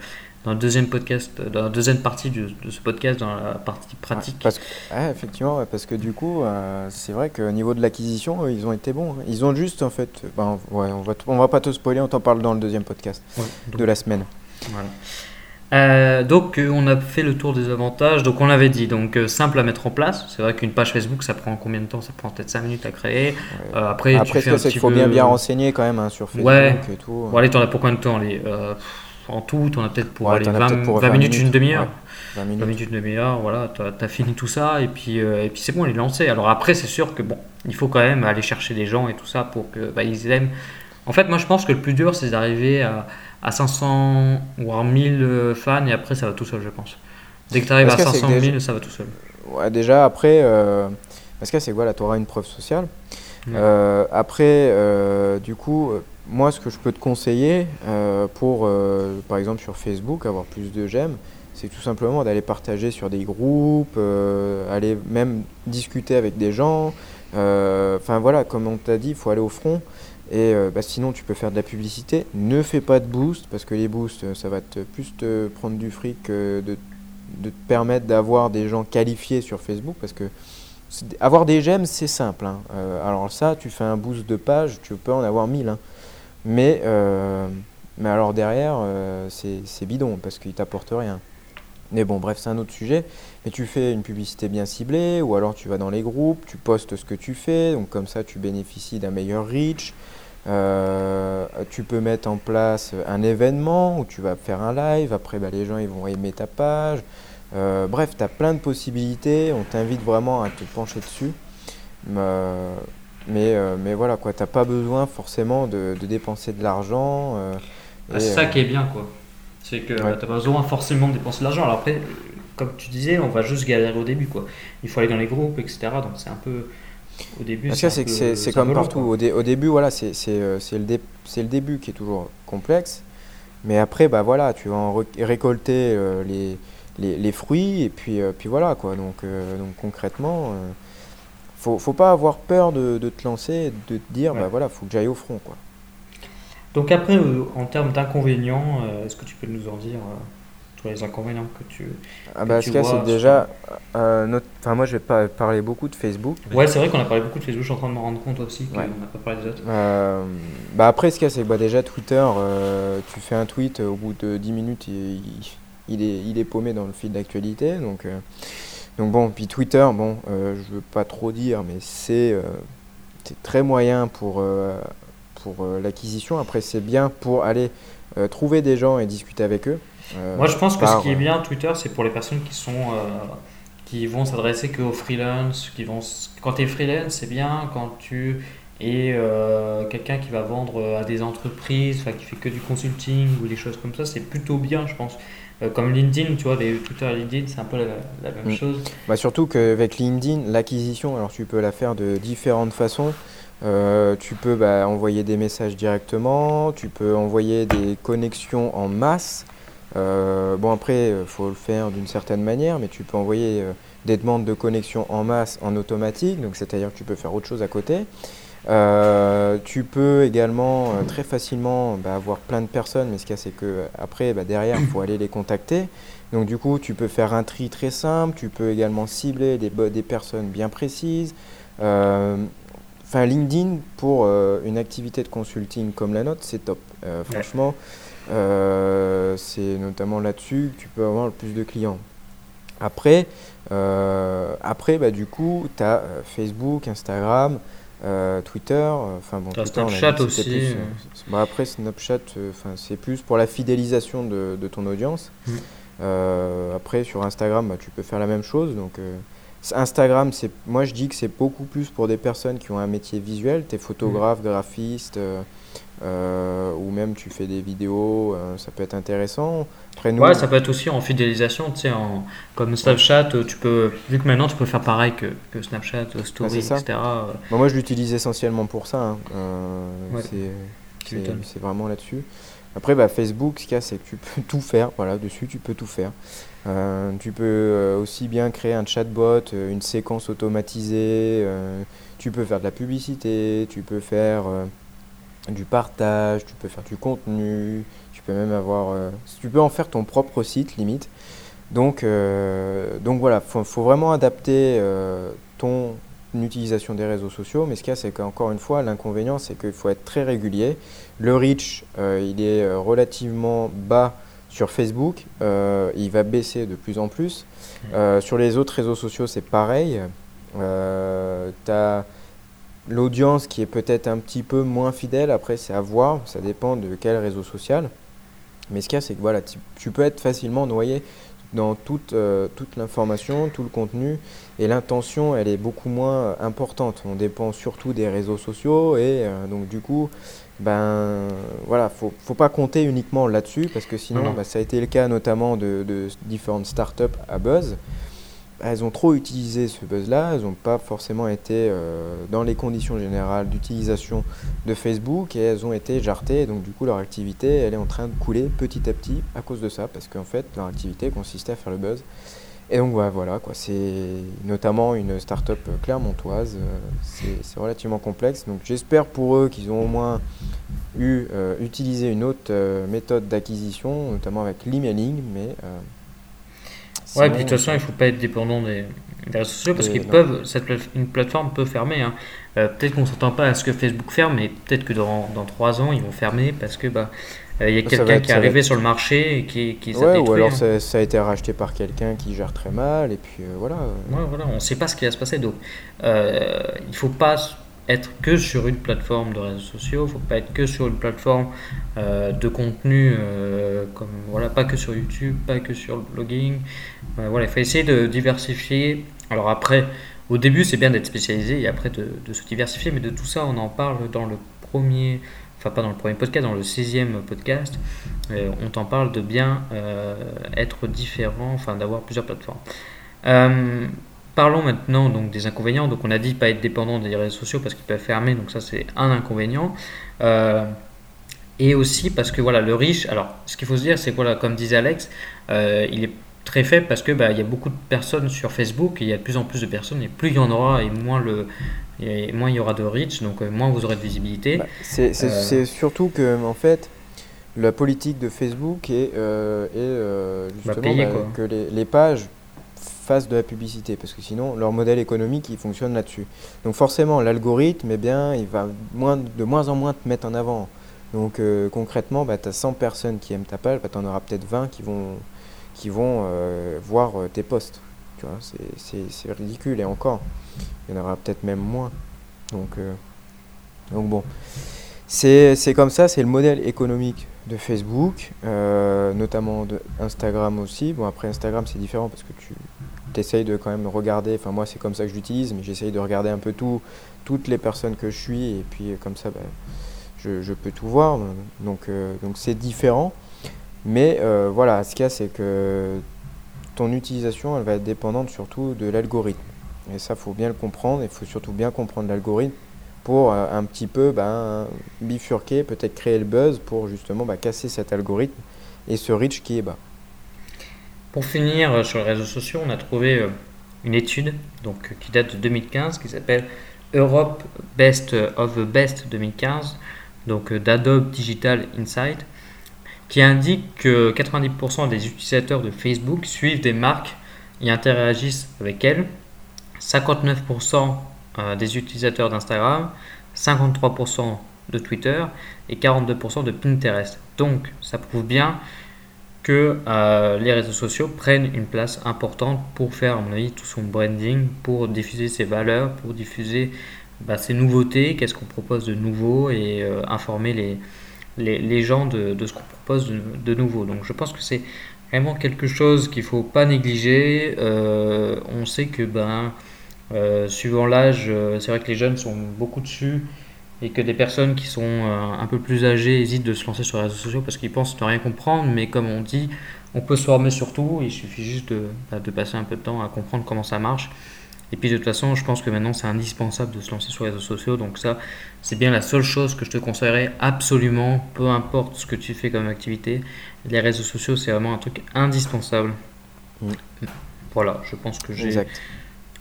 dans le deuxième podcast, dans la deuxième partie de, ce podcast, dans la partie pratique. parce que, effectivement, parce que du coup, euh, c'est vrai qu'au niveau de l'acquisition, ils ont été bons. Hein. Ils ont juste, en fait, ben, ouais, on va, on va pas te spoiler, on t'en parle dans le deuxième podcast de la semaine. Voilà. Euh, donc on a fait le tour des avantages. Donc on l'avait dit, donc simple à mettre en place. C'est vrai qu'une page Facebook, ça prend combien de temps? Ça prend peut-être 5 minutes à créer. après, après tu qu'il faut bien bien renseigner quand même hein, sur Facebook ouais. et tout. Bon, allez, t'en as pour combien de temps En tout, t'en as peut-être pour, 20, minutes, une demi-heure. 20 minutes, une demi-heure, voilà, tu as, fini tout ça et puis, et puis c'est bon, il est lancé. Alors après, c'est sûr que bon, il faut quand même aller chercher des gens et tout ça pour que bah, ils aiment. En fait, moi je pense que le plus dur, c'est d'arriver à à 500 voire 1000 euh, fans et après ça va tout seul, je pense. Dès que tu arrives à 500 000, ça va tout seul. Ouais, déjà après, euh, parce que c'est voilà, tu auras une preuve sociale. Euh, après, euh, du coup, moi ce que je peux te conseiller pour, par exemple sur Facebook, avoir plus de j'aime, c'est tout simplement d'aller partager sur des groupes, aller même discuter avec des gens. Enfin voilà, comme on t'a dit, il faut aller au front. Et euh, bah, sinon, tu peux faire de la publicité. Ne fais pas de boost, parce que les boosts, euh, ça va te, plus te prendre du fric que de, te permettre d'avoir des gens qualifiés sur Facebook. Parce que avoir des j'aime, c'est simple. Hein. Euh, alors ça, tu fais un boost de page, tu peux en avoir 1000. Hein. Mais, mais alors derrière, c'est bidon, parce qu'il t'apporte rien. Mais bon, bref, c'est un autre sujet. Mais tu fais une publicité bien ciblée, ou alors tu vas dans les groupes, tu postes ce que tu fais, donc comme ça tu bénéficies d'un meilleur reach. Euh, tu peux mettre en place un événement où tu vas faire un live, après bah, les gens ils vont aimer ta page. Euh, bref, tu as plein de possibilités, on t'invite vraiment à te pencher dessus. Euh, mais, mais voilà, tu n'as pas besoin forcément de, dépenser de l'argent. Ah, c'est ça qui est bien, quoi. C'est que tu n'as pas besoin forcément de dépenser de l'argent. Alors après, comme tu disais, on va juste galérer au début, quoi. Il faut aller dans les groupes, etc. Donc c'est un peu au début, c'est comme partout. Au, au, début, voilà, c'est euh, le, le début qui est toujours complexe. Mais après, bah voilà, tu vas en récolter euh, les, les, les, fruits et puis, euh, puis voilà quoi. Donc, donc concrètement, faut, faut pas avoir peur de, de, te lancer, de te dire, bah voilà, faut que j'aille au front quoi. Donc après, en termes d'inconvénients, est-ce que tu peux nous en dire les inconvénients que tu. Ah bah, ce cas, c'est déjà. Euh, notre... Enfin, moi, je vais pas parler beaucoup de Facebook. Ouais, c'est vrai qu'on a parlé beaucoup de Facebook. Je suis en train de me rendre compte aussi qu'on n'a pas parlé des autres. Euh, bah, après, ce cas, c'est bah, déjà Twitter. Euh, tu fais un tweet, au bout de 10 minutes, il, il, est, il est paumé dans le fil d'actualité. Donc, donc, bon, puis Twitter, bon, je veux pas trop dire, mais c'est très moyen pour, pour l'acquisition. Après, c'est bien pour aller trouver des gens et discuter avec eux. Euh, Moi, je pense que ce qui est bien Twitter, c'est pour les personnes qui sont euh, qui vont s'adresser qu'aux freelance, qui vont quand tu es freelance, c'est bien quand tu es euh, quelqu'un qui va vendre à des entreprises, qui fait que du consulting ou des choses comme ça, c'est plutôt bien, je pense. comme LinkedIn, tu vois, les Twitter et LinkedIn, c'est un peu la, même mm. chose. Bah surtout qu'avec LinkedIn, l'acquisition, alors tu peux la faire de différentes façons. tu peux bah, envoyer des messages directement, tu peux envoyer des connexions en masse. Euh, bon, après, il euh, faut le faire d'une certaine manière, mais tu peux envoyer euh, des demandes de connexion en masse en automatique, donc c'est-à-dire que tu peux faire autre chose à côté. tu peux également très facilement bah, avoir plein de personnes, mais ce qu'il y a, c'est que après, bah, derrière, il faut aller les contacter. Donc du coup, tu peux faire un tri très simple, tu peux également cibler des, des personnes bien précises. Enfin, LinkedIn, pour une activité de consulting comme la nôtre, c'est top. Franchement, euh, c'est notamment là-dessus que tu peux avoir le plus de clients. Après, euh, après bah, du coup, tu as euh, Facebook, Instagram, Twitter. Enfin, bon, Snapchat aussi. Bah, après, Snapchat, c'est plus pour la fidélisation de, de ton audience. Mm. après, sur Instagram, bah, tu peux faire la même chose. Donc, Instagram, moi je dis que c'est beaucoup plus pour des personnes qui ont un métier visuel. Tu es photographe, graphiste. Euh, ou même tu fais des vidéos, euh, ça peut être intéressant. Après, nous, ouais, ça peut être aussi en fidélisation, tu sais, en, comme Snapchat, tu peux, vu que maintenant tu peux faire pareil que, que Snapchat, Story, etc. Bah, moi je l'utilise essentiellement pour ça, hein. euh, c'est vraiment là-dessus. Après, bah, Facebook, ce qu'il y a, c'est que tu peux tout faire, voilà, dessus tu peux tout faire. tu peux aussi bien créer un chatbot, une séquence automatisée, tu peux faire de la publicité, tu peux faire du partage, tu peux faire du contenu, tu peux même avoir, euh, tu peux en faire ton propre site limite. Donc, euh, donc voilà, faut, faut vraiment adapter euh, ton utilisation des réseaux sociaux. Mais ce qu'il y a, c'est qu'encore une fois, l'inconvénient, c'est qu'il faut être très régulier. Le reach, il est relativement bas sur Facebook, il va baisser de plus en plus. sur les autres réseaux sociaux, c'est pareil. tu as l'audience qui est peut-être un petit peu moins fidèle. Après, c'est à voir. Ça dépend de quel réseau social. Mais ce qu'il y a, c'est que voilà, tu, peux être facilement noyé dans toute, euh, toute l'information, tout le contenu, et l'intention, elle est beaucoup moins importante. On dépend surtout des réseaux sociaux, et euh, donc du coup, ben voilà, faut, faut pas compter uniquement là-dessus, parce que sinon, ben, ça a été le cas notamment de, de différentes startups à buzz elles ont trop utilisé ce buzz-là, elles n'ont pas forcément été euh, dans les conditions générales d'utilisation de Facebook et elles ont été jartées. Donc du coup, leur activité, elle est en train de couler petit à petit à cause de ça, parce qu'en fait, leur activité consistait à faire le buzz. Et donc voilà, c'est notamment une start-up clermontoise, euh, c'est relativement complexe. Donc j'espère pour eux qu'ils ont au moins eu euh, utilisé une autre méthode d'acquisition, notamment avec l'emailing, mais Ouais, puis de toute façon, il ne faut pas être dépendant des, réseaux sociaux parce qu'ils peuvent, cette une plateforme peut fermer. Hein. Euh, peut-être qu'on ne s'attend pas à ce que Facebook ferme, mais peut-être que dans, dans 3 ans, ils vont fermer parce que bah, euh, il y a quelqu'un qui est arrivé sur le marché et qui, qui ouais, Ou alors hein. ça, a été racheté par quelqu'un qui gère très mal et puis euh, voilà. Ouais, voilà, on ne sait pas ce qui va se passer. Donc, il ne faut pas être que sur une plateforme de réseaux sociaux, faut pas être que sur une plateforme euh, de contenu, euh, comme voilà, pas que sur YouTube, pas que sur le blogging. Euh, voilà, il faut essayer de diversifier. Alors après, au début, c'est bien d'être spécialisé et après de, se diversifier, mais de tout ça, on en parle dans le premier, enfin pas dans le premier podcast, dans le sixième podcast. on t'en parle de bien être différent, enfin d'avoir plusieurs plateformes. Parlons maintenant donc des inconvénients. Donc on a dit pas être dépendant des réseaux sociaux parce qu'ils peuvent fermer, donc ça c'est un inconvénient. Euh, et aussi parce que voilà le riche. Alors ce qu'il faut se dire c'est que voilà comme disait Alex, euh, il est très faible parce que bah, il y a beaucoup de personnes sur Facebook, et il y a de plus en plus de personnes et plus il y en aura et moins le et moins il y aura de reach, donc euh, moins vous aurez de visibilité. Bah, c'est surtout que en fait la politique de Facebook est, est justement bah, que les, les pages fassent de la publicité, parce que sinon leur modèle économique il fonctionne là-dessus. Donc forcément l'algorithme, eh bien, il va moins, de moins en moins te mettre en avant. Donc euh, concrètement, bah, tu as 100 personnes qui aiment ta page, bah, tu en auras peut-être 20 qui vont, qui vont euh, voir euh, tes posts. Tu vois, c'est ridicule et encore, il y en aura peut-être même moins. Donc, donc bon, c'est comme ça, c'est le modèle économique de Facebook, notamment de Instagram aussi. Bon après Instagram c'est différent parce que tu tu de quand même regarder, enfin moi c'est comme ça que je l'utilise, mais j'essaye de regarder un peu tout, toutes les personnes que je suis, et puis comme ça ben, je, peux tout voir, donc euh, donc c'est différent. Mais euh, voilà, ce qu'il y a c'est que ton utilisation elle va être dépendante surtout de l'algorithme. Et ça faut bien le comprendre, il faut surtout bien comprendre l'algorithme pour euh, un petit peu ben, bifurquer, peut-être créer le buzz pour justement ben, casser cet algorithme et ce reach qui est bas. Pour finir, euh, sur les réseaux sociaux, on a trouvé euh, une étude donc, qui date de 2015 qui s'appelle Europe Best of the Best 2015, donc euh, d'Adobe Digital Insight, qui indique que 90% des utilisateurs de Facebook suivent des marques et interagissent avec elles, 59% des utilisateurs d'Instagram, 53% de Twitter et 42% de Pinterest. Donc ça prouve bien que euh, les réseaux sociaux prennent une place importante pour faire, à mon avis, tout son branding, pour diffuser ses valeurs, pour diffuser bah, ses nouveautés, qu'est-ce qu'on propose de nouveau et euh, informer les, les, gens de, de ce qu'on propose de, de, nouveau. Donc je pense que c'est vraiment quelque chose qu'il ne faut pas négliger. Euh, on sait que, ben, suivant l'âge, c'est vrai que les jeunes sont beaucoup dessus et que des personnes qui sont euh, un peu plus âgées hésitent de se lancer sur les réseaux sociaux parce qu'ils pensent ne rien comprendre, mais comme on dit, on peut se former sur tout, il suffit juste de, bah, de, passer un peu de temps à comprendre comment ça marche. Et puis de toute façon, je pense que maintenant c'est indispensable de se lancer sur les réseaux sociaux, donc ça c'est bien la seule chose que je te conseillerais absolument, peu importe ce que tu fais comme activité, les réseaux sociaux c'est vraiment un truc indispensable. Mm. Voilà, je pense que j'ai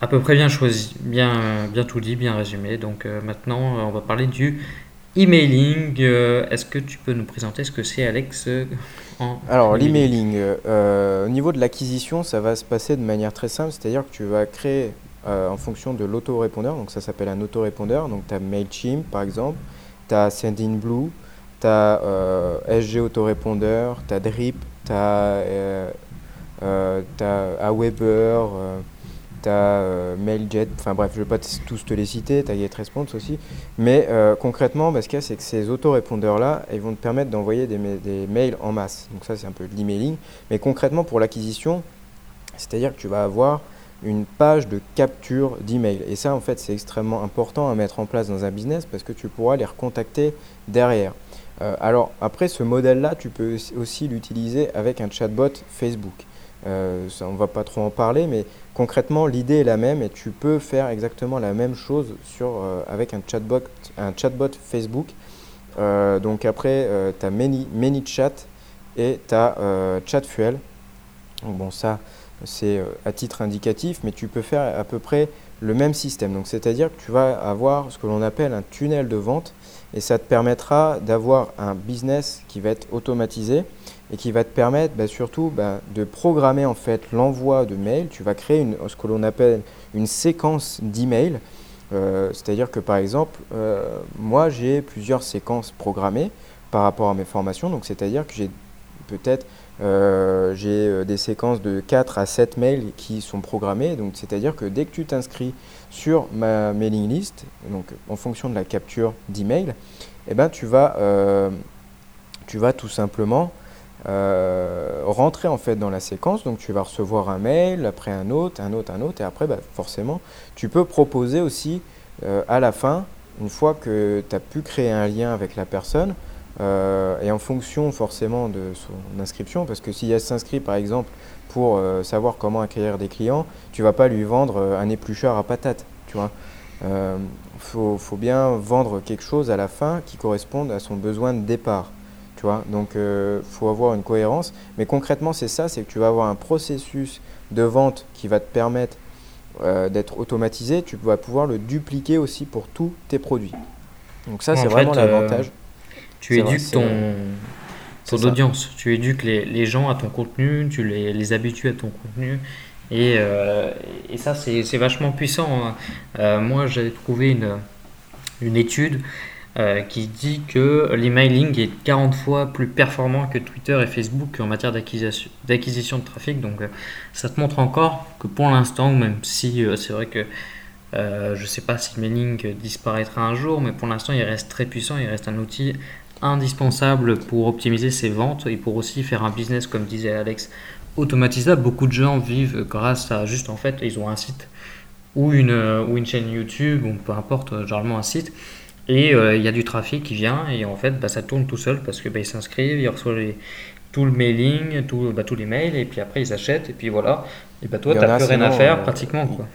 à peu près bien choisi, bien, bien tout dit, bien résumé. Donc euh, maintenant, euh, on va parler du emailing. Euh, est-ce que tu peux nous présenter ce que c'est, Alex Alors, l'emailing, au niveau de l'acquisition, ça va se passer de manière très simple, c'est-à-dire que tu vas créer en fonction de l'autorépondeur, donc ça s'appelle un autorépondeur, donc tu as MailChimp par exemple, tu as Sendinblue, tu as SG autorépondeur, tu as Drip, tu as, euh, Aweber, tu as MailJet, enfin bref, je ne vais pas tous te les citer, tu as GetResponse aussi. Mais concrètement, bah, ce qu'il y a, c'est que ces autorépondeurs-là, ils vont te permettre d'envoyer des, des, mails en masse. Donc ça, c'est un peu de l'emailing. Mais concrètement, pour l'acquisition, c'est-à-dire que tu vas avoir une page de capture d'email. Et ça, en fait, c'est extrêmement important à mettre en place dans un business parce que tu pourras les recontacter derrière. Euh, alors, après, ce modèle-là, tu peux aussi l'utiliser avec un chatbot Facebook. Euh, on ne va pas trop en parler, mais concrètement, l'idée est la même et tu peux faire exactement la même chose sur, euh, avec un chatbot, un chatbot Facebook. donc après, tu as ManyChat et tu as ChatFuel. Donc bon, ça, c'est euh, à titre indicatif, mais tu peux faire à peu près le même système. Donc, c'est-à-dire que tu vas avoir ce que l'on appelle un tunnel de vente et ça te permettra d'avoir un business qui va être automatisé et qui va te permettre bah, surtout bah, de programmer en fait l'envoi de mails. Tu vas créer ce que l'on appelle une séquence d'emails. Euh, c'est-à-dire que par exemple, euh, moi j'ai plusieurs séquences programmées par rapport à mes formations. Donc c'est-à-dire que j'ai peut-être euh, des séquences de 4 à 7 mails qui sont programmés. Donc, c'est-à-dire que dès que tu t'inscris sur ma mailing list, donc en fonction de la capture d'email, eh ben, tu, tu vas tout simplement rentrer en fait dans la séquence. Donc, tu vas recevoir un mail, après un autre, un autre, un autre. Et après, bah, forcément, tu peux proposer aussi à la fin, une fois que tu as pu créer un lien avec la personne, euh, et en fonction forcément de son inscription, parce que si elle s'inscrit par exemple pour euh, savoir comment acquérir des clients, tu vas pas lui vendre euh, un éplucheur à patates, tu vois. faut, faut, bien vendre quelque chose à la fin qui corresponde à son besoin de départ, tu vois. Donc il faut avoir une cohérence, mais concrètement c'est ça, c'est que tu vas avoir un processus de vente qui va te permettre d'être automatisé, tu vas pouvoir le dupliquer aussi pour tous tes produits. Donc ça c'est vraiment l'avantage. Tu éduques ton, ton audience, tu éduques les, les, gens à ton contenu, tu les, les habitues à ton contenu. Et, euh, et ça, c'est vachement puissant. Hein. Euh, moi, j'avais trouvé une, une étude euh, qui dit que l'emailing est 40 fois plus performant que Twitter et Facebook en matière d'acquisition de trafic. Donc, ça te montre encore que pour l'instant, même si c'est vrai que je ne sais pas si l'emailing disparaîtra un jour, mais pour l'instant, il reste très puissant, il reste un outil indispensable pour optimiser ses ventes et pour aussi faire un business, comme disait Alex, automatisable. Beaucoup de gens vivent grâce à juste en fait, ils ont un site ou une, ou une chaîne YouTube, ou peu importe, généralement un site, et euh, il y a du trafic qui vient et en fait bah, ça tourne tout seul parce que bah, ils s'inscrivent, ils reçoivent tout le mailing, tout, bah, tous les mails et puis après ils achètent et puis voilà. Et bah toi, tu n'as plus rien à faire euh, pratiquement. Quoi.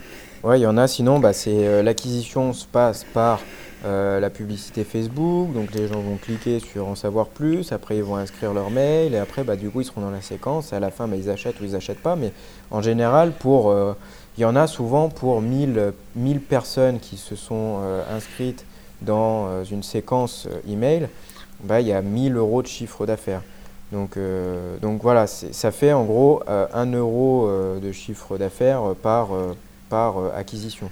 Ouais, il y en a sinon, bah, c'est euh, l'acquisition se passe par euh, la publicité Facebook, donc les gens vont cliquer sur en savoir plus, après ils vont inscrire leur mail, et après bah, du coup ils seront dans la séquence, et à la fin bah, ils achètent ou ils n'achètent pas, mais en général, pour, il y en a souvent pour 1000, 1000 personnes qui se sont inscrites dans une séquence email, bah, il y a 1000 euros de chiffre d'affaires. Donc, donc voilà, ça fait en gros 1 euro de chiffre d'affaires par, par acquisition.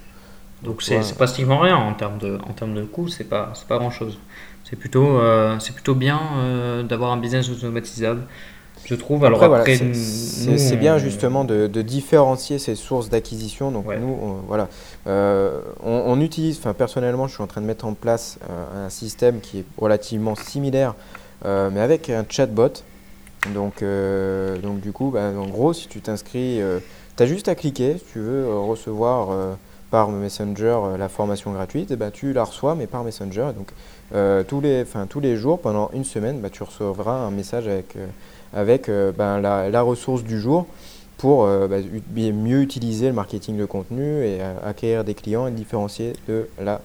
Donc c'est ouais. pratiquement rien en termes de, en termes de coûts, c'est pas, pas grand chose. C'est plutôt, euh, c'est plutôt bien euh, d'avoir un business automatisable, je trouve. Alors après, c'est bien justement de, de, différencier ces sources d'acquisition. Donc nous, on, voilà, euh, on, utilise, enfin personnellement, je suis en train de mettre en place un système qui est relativement similaire, mais avec un chatbot. Donc, donc du coup, bah, en gros, si tu t'inscris, tu as juste à cliquer si tu veux recevoir par Messenger euh, la formation gratuite, et ben, tu la reçois, mais par Messenger. donc, euh, tous, les, tous les jours, pendant une semaine, bah, tu recevras un message avec, euh, avec ben, la, ressource du jour pour bah, mieux utiliser le marketing de contenu et acquérir des clients et différencier de la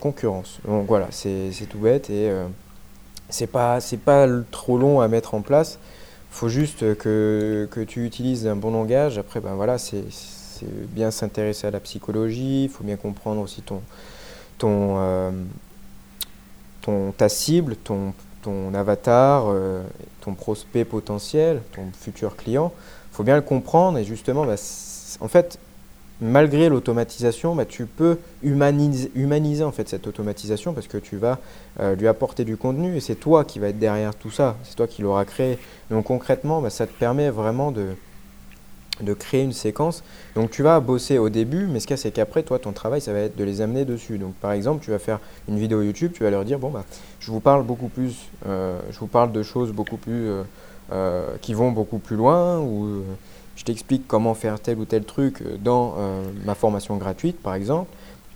concurrence. Donc voilà, c'est tout bête et c'est pas, pas trop long à mettre en place. Faut juste que, que, tu utilises un bon langage. Après, ben voilà, c'est bien s'intéresser à la psychologie, il faut bien comprendre aussi ton, euh, ton, ta cible, ton, ton avatar, euh, ton prospect potentiel, ton futur client. Il faut bien le comprendre et justement, bah, en fait, malgré l'automatisation, bah, tu peux humaniser, en fait cette automatisation parce que tu vas euh, lui apporter du contenu et c'est toi qui va être derrière tout ça, c'est toi qui l'auras créé. Donc concrètement, bah, ça te permet vraiment de, de créer une séquence. Donc tu vas bosser au début, mais ce qu'il y a, c'est qu'après, toi, ton travail, ça va être de les amener dessus. Donc par exemple, tu vas faire une vidéo YouTube, tu vas leur dire, bon, bah, je vous parle beaucoup plus, euh, je vous parle de choses beaucoup plus, euh, qui vont beaucoup plus loin, ou je t'explique comment faire tel ou tel truc dans euh, ma formation gratuite, par exemple.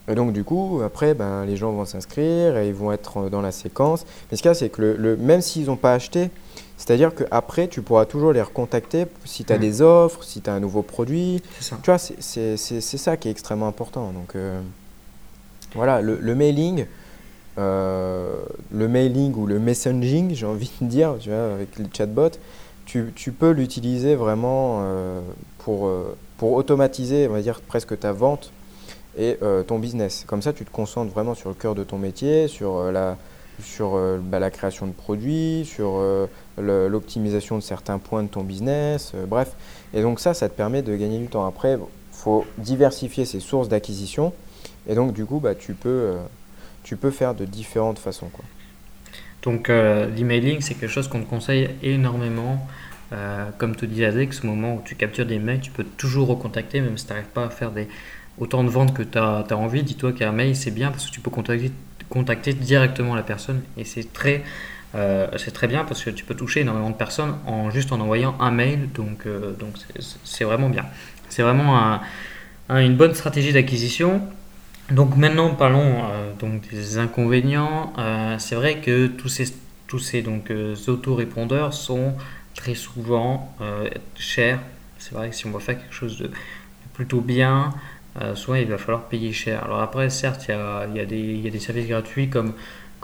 Et donc, du coup, après, ben, les gens vont s'inscrire et ils vont être dans la séquence. Mais ce qu'il y a, c'est que le, même s'ils n'ont pas acheté, c'est-à-dire qu'après, tu pourras toujours les recontacter si tu as mmh. des offres, si tu as un nouveau produit. Tu vois, c'est ça qui est extrêmement important. Donc, euh, voilà, le, mailing, euh, le mailing ou le messaging, j'ai envie de dire, tu vois, avec les chatbots, tu, tu peux l'utiliser vraiment euh, pour, pour automatiser, on va dire, presque ta vente et ton business. Comme ça, tu te concentres vraiment sur le cœur de ton métier, sur la, sur bah, la création de produits, sur l'optimisation de certains points de ton business, bref. Et donc ça, ça te permet de gagner du temps. Après, il faut diversifier ses sources d'acquisition. Et donc, du coup, bah, tu, peux, tu peux faire de différentes façons. Donc euh, l'emailing, c'est quelque chose qu'on te conseille énormément. Euh, comme te disait Alex, au moment où tu captures des mails, tu peux toujours recontacter, même si tu n'arrives pas à faire autant de ventes que tu as, envie. Dis-toi qu'un mail, c'est bien parce que tu peux contacter directement la personne. Et c'est très, euh, c'est très bien parce que tu peux toucher énormément de personnes en juste en envoyant un mail. Donc donc c'est vraiment bien. C'est vraiment une bonne stratégie d'acquisition. Donc maintenant parlons euh, donc des inconvénients. Euh, c'est vrai que tous ces, tous ces donc, euh, autorépondeurs sont très souvent chers. C'est vrai que si on veut faire quelque chose de plutôt bien, soit il va falloir payer cher. Alors après, certes, il y a, y a, y a des services gratuits comme,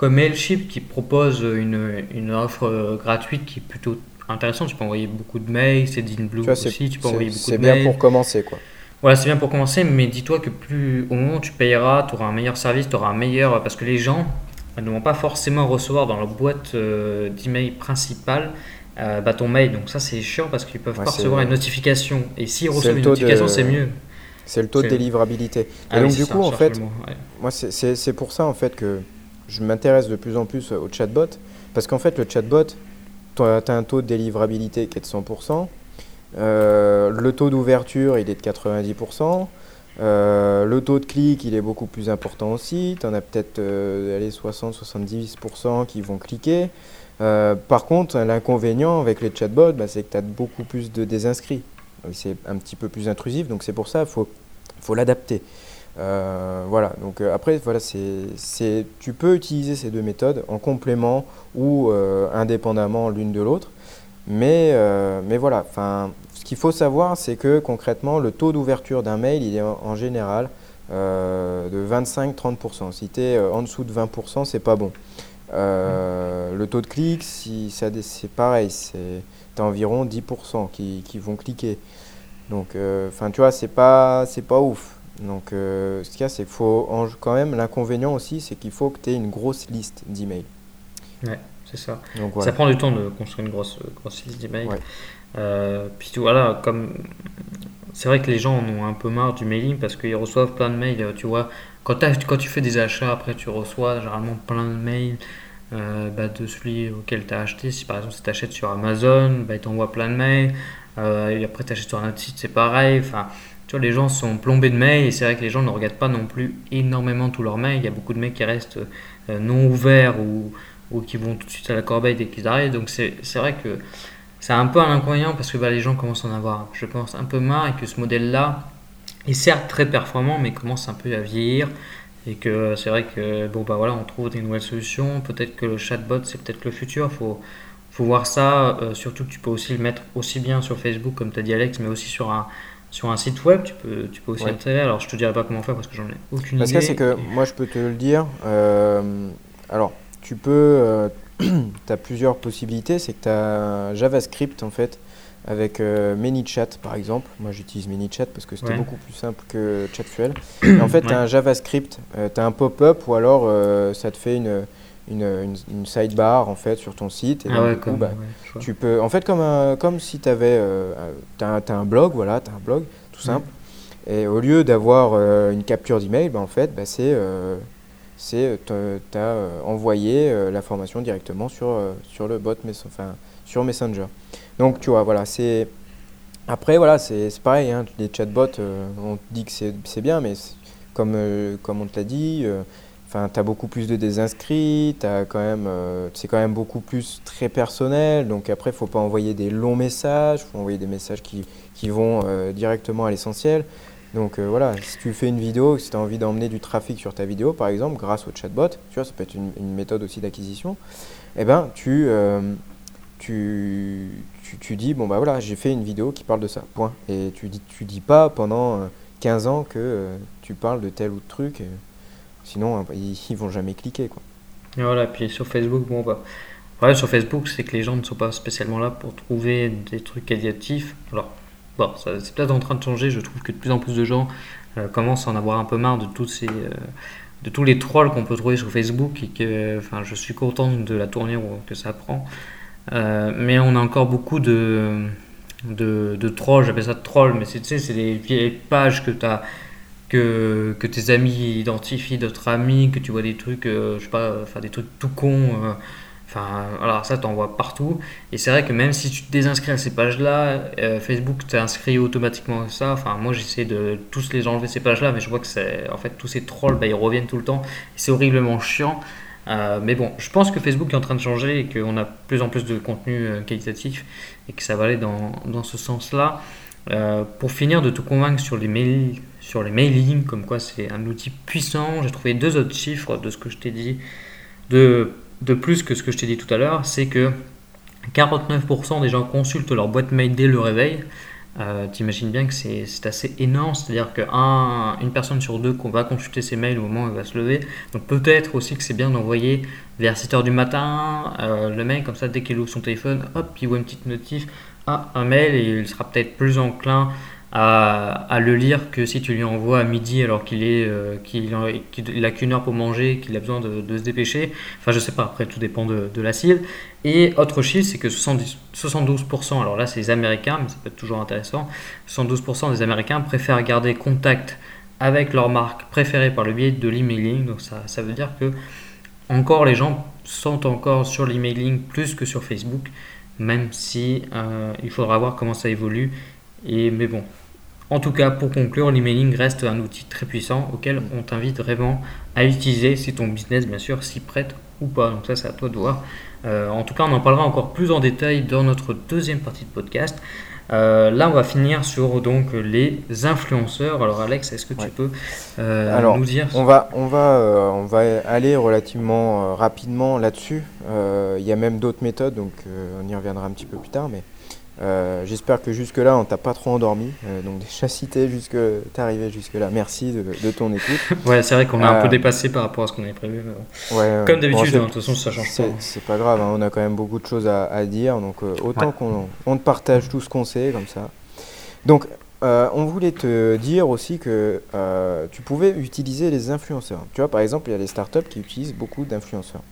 comme Mailchimp qui propose une, une offre gratuite qui est plutôt intéressante. Tu peux envoyer beaucoup de mails, c'est Blue aussi, tu peux envoyer beaucoup de mails. C'est bien pour commencer quoi. Voilà, c'est bien pour commencer, mais dis-toi que plus au moment où tu payeras, tu auras un meilleur service, tu auras un meilleur. Parce que les gens ne vont pas forcément recevoir dans leur boîte euh, d'email principale euh, bah, ton mail. Donc ça, c'est chiant parce qu'ils peuvent pas recevoir une notification. Et s'ils reçoivent une notification, c'est mieux. C'est le taux de délivrabilité. Ah et donc, du coup, en fait, moi, c'est pour ça en fait que je m'intéresse de plus en plus au chatbot. Parce qu'en fait, le chatbot, tu as un taux de délivrabilité qui est de 100%. Euh, le taux d'ouverture, il est de 90%. Euh, le taux de clic, il est beaucoup plus important aussi. Tu en as peut-être 60-70% euh, qui vont cliquer. par contre, l'inconvénient avec les chatbots, bah, c'est que tu as beaucoup plus de désinscrits. C'est un petit peu plus intrusif, donc c'est pour ça qu'il faut, faut l'adapter. Voilà, donc après, voilà, c'est, tu peux utiliser ces deux méthodes en complément ou indépendamment l'une de l'autre. Mais, euh, mais voilà, ce qu'il faut savoir, c'est que concrètement, le taux d'ouverture d'un mail, il est en, général euh, de 25-30%. Si tu es euh, en dessous de 20%, c'est pas bon. Le taux de clic, si c'est pareil, c'est environ 10% qui, qui, vont cliquer. Donc, enfin, tu vois, c'est pas, pas ouf. Donc, ce qu'il y a, c'est qu'il faut quand même, l'inconvénient aussi, c'est qu'il faut que tu aies une grosse liste d'emails. Ouais c'est ça. Ça prend du temps de construire une grosse, grosse liste d'emails. Euh, puis voilà, comme c'est vrai que les gens en ont un peu marre du mailing parce qu'ils reçoivent plein de mails. Tu vois, quand, quand tu fais des achats, après tu reçois généralement plein de mails euh, bah, de celui auquel tu as acheté. Si par exemple tu achètes sur Amazon, bah, ils t'envoient plein de mails. Euh, et après tu achètes sur un autre site, c'est pareil. Enfin, les gens sont plombés de mails et c'est vrai que les gens ne regardent pas non plus énormément tous leurs mails. Il y a beaucoup de mails qui restent non ouverts ou ou qui vont tout de suite à la corbeille dès qu'ils arrivent. Donc c'est vrai que c'est un peu un inconvénient parce que bah, les gens commencent à en avoir, je pense, un peu marre et que ce modèle-là est certes très performant mais commence un peu à vieillir et que c'est vrai que bon bah voilà on trouve des nouvelles solutions. Peut-être que le chatbot c'est peut-être le futur. Faut faut voir ça. Euh, surtout que tu peux aussi le mettre aussi bien sur Facebook comme tu as dit Alex, mais aussi sur un sur un site web, tu peux, tu peux aussi ouais. Alors, je te dirai pas comment faire parce que j'en ai aucune parce idée. Parce que c'est que moi, je peux te le dire. Euh, alors, tu peux, euh, tu as plusieurs possibilités. C'est que tu as JavaScript en fait avec euh, ManyChat par exemple. Moi j'utilise ManyChat parce que c'était beaucoup plus simple que Chatfuel. en fait, tu as un JavaScript, euh, tu as un pop-up ou alors ça te fait une, une, une, sidebar en fait sur ton site. Et ah coup, bah, tu peux, en fait, comme, comme si tu avais. tu as, un blog, voilà, tu as un blog tout simple. Et au lieu d'avoir une capture d'email, ben, en fait, ben, c'est c'est tu as envoyé l'information directement sur, sur le bot, enfin, sur Messenger. Donc tu vois, voilà, c'est après, voilà, c'est pareil, hein, les chatbots, euh, on te dit que c'est bien, mais comme, euh, comme on te l'a dit, euh, enfin, tu as beaucoup plus de désinscrits, même, c'est quand même beaucoup plus très personnel. Donc après, il ne faut pas envoyer des longs messages, il faut envoyer des messages qui, qui vont directement à l'essentiel. Donc voilà, si tu fais une vidéo, si tu as envie d'emmener du trafic sur ta vidéo, par exemple, grâce au chatbot, tu vois, ça peut être une, méthode aussi d'acquisition, eh ben, tu, tu, tu, dis, bon bah voilà, j'ai fait une vidéo qui parle de ça, point. Et tu dis, tu dis pas pendant 15 euh, ans que euh, tu parles de tel ou de truc, sinon euh, ils, ils, vont jamais cliquer. Quoi. Voilà, puis sur Facebook, bon bah. Ouais, sur Facebook, c'est que les gens ne sont pas spécialement là pour trouver des trucs qualitatifs. Alors, bon, c'est peut-être en train de changer. Je trouve que de plus en plus de gens commencent à en avoir un peu marre de tous ces, de tous les trolls qu'on peut trouver sur Facebook et que, enfin, je suis content de la tournure que ça prend. Euh, mais on a encore beaucoup de, de, trolls, j'appelle ça de trolls, mais c'est des vieilles pages que, as, que, tes amis identifient d'autres amis, que tu vois des trucs, euh, je sais pas, enfin des trucs tout cons. Euh, enfin, alors ça, t'en vois partout. Et c'est vrai que même si tu te désinscris à ces pages-là, Facebook t'inscrit automatiquement à ça. Enfin, moi, j'essaie de tous les enlever ces pages-là, mais je vois que c'est, en fait, tous ces trolls, bah, ils reviennent tout le temps. C'est horriblement chiant. Euh, mais bon, je pense que Facebook est en train de changer et qu'on a de plus en plus de contenu euh, qualitatif et que ça va aller dans, dans ce sens-là. Euh, pour finir de te convaincre sur les, mails, sur les mailings, comme quoi c'est un outil puissant, j'ai trouvé deux autres chiffres de ce que je t'ai dit, de, plus que ce que je t'ai dit tout à l'heure, c'est que 49% des gens consultent leur boîte mail dès le réveil. Euh, T'imagines bien que c'est assez énorme, c'est-à-dire qu'une personne sur deux qu'on va consulter ses mails au moment où il va se lever. Donc peut-être aussi que c'est bien d'envoyer vers 7h du matin euh, le mail, comme ça dès qu'il ouvre son téléphone, hop, il voit une petite notif, ah, un mail, et il sera peut-être plus enclin à, le lire que si tu lui envoies à midi alors qu'il est euh, qu'il a qu'une heure pour manger, qu'il a besoin de, se dépêcher. Enfin, je sais pas. Après, tout dépend de, la cible. Et autre chiffre, c'est que 72%, alors là, c'est les Américains, mais ça peut être toujours intéressant. 72% des Américains préfèrent garder contact avec leur marque préférée par le biais de l'emailing. Donc ça, ça veut dire que encore les gens sont encore sur l'emailing plus que sur Facebook, même si euh, il faudra voir comment ça évolue. Et mais bon, en tout cas, pour conclure, l'emailing reste un outil très puissant auquel on t'invite vraiment à utiliser si ton business, bien sûr, s'y prête ou pas. Donc ça, c'est à toi de voir. Euh, en tout cas, on en parlera encore plus en détail dans notre deuxième partie de podcast. Euh, là, on va finir sur donc les influenceurs. Alors, Alex, est-ce que tu peux euh, nous dire On va, on va, on va aller relativement rapidement là-dessus. Il y a même d'autres méthodes, donc on y reviendra un petit peu plus tard, mais euh, j'espère que jusque-là, on t'a pas trop endormi. Euh, donc, déjà cité jusque, t'es arrivé jusque-là. Merci de, ton écoute. ouais, c'est vrai qu'on a un peu euh, dépassé par rapport à ce qu'on avait prévu. Comme d'habitude, hein, de toute façon, ça change pas. C'est pas grave, hein, on a quand même beaucoup de choses à, dire. Donc, autant qu'on on te partage tout ce qu'on sait, comme ça. Donc, on voulait te dire aussi que tu pouvais utiliser les influenceurs. Tu vois, par exemple, il y a les startups qui utilisent beaucoup d'influenceurs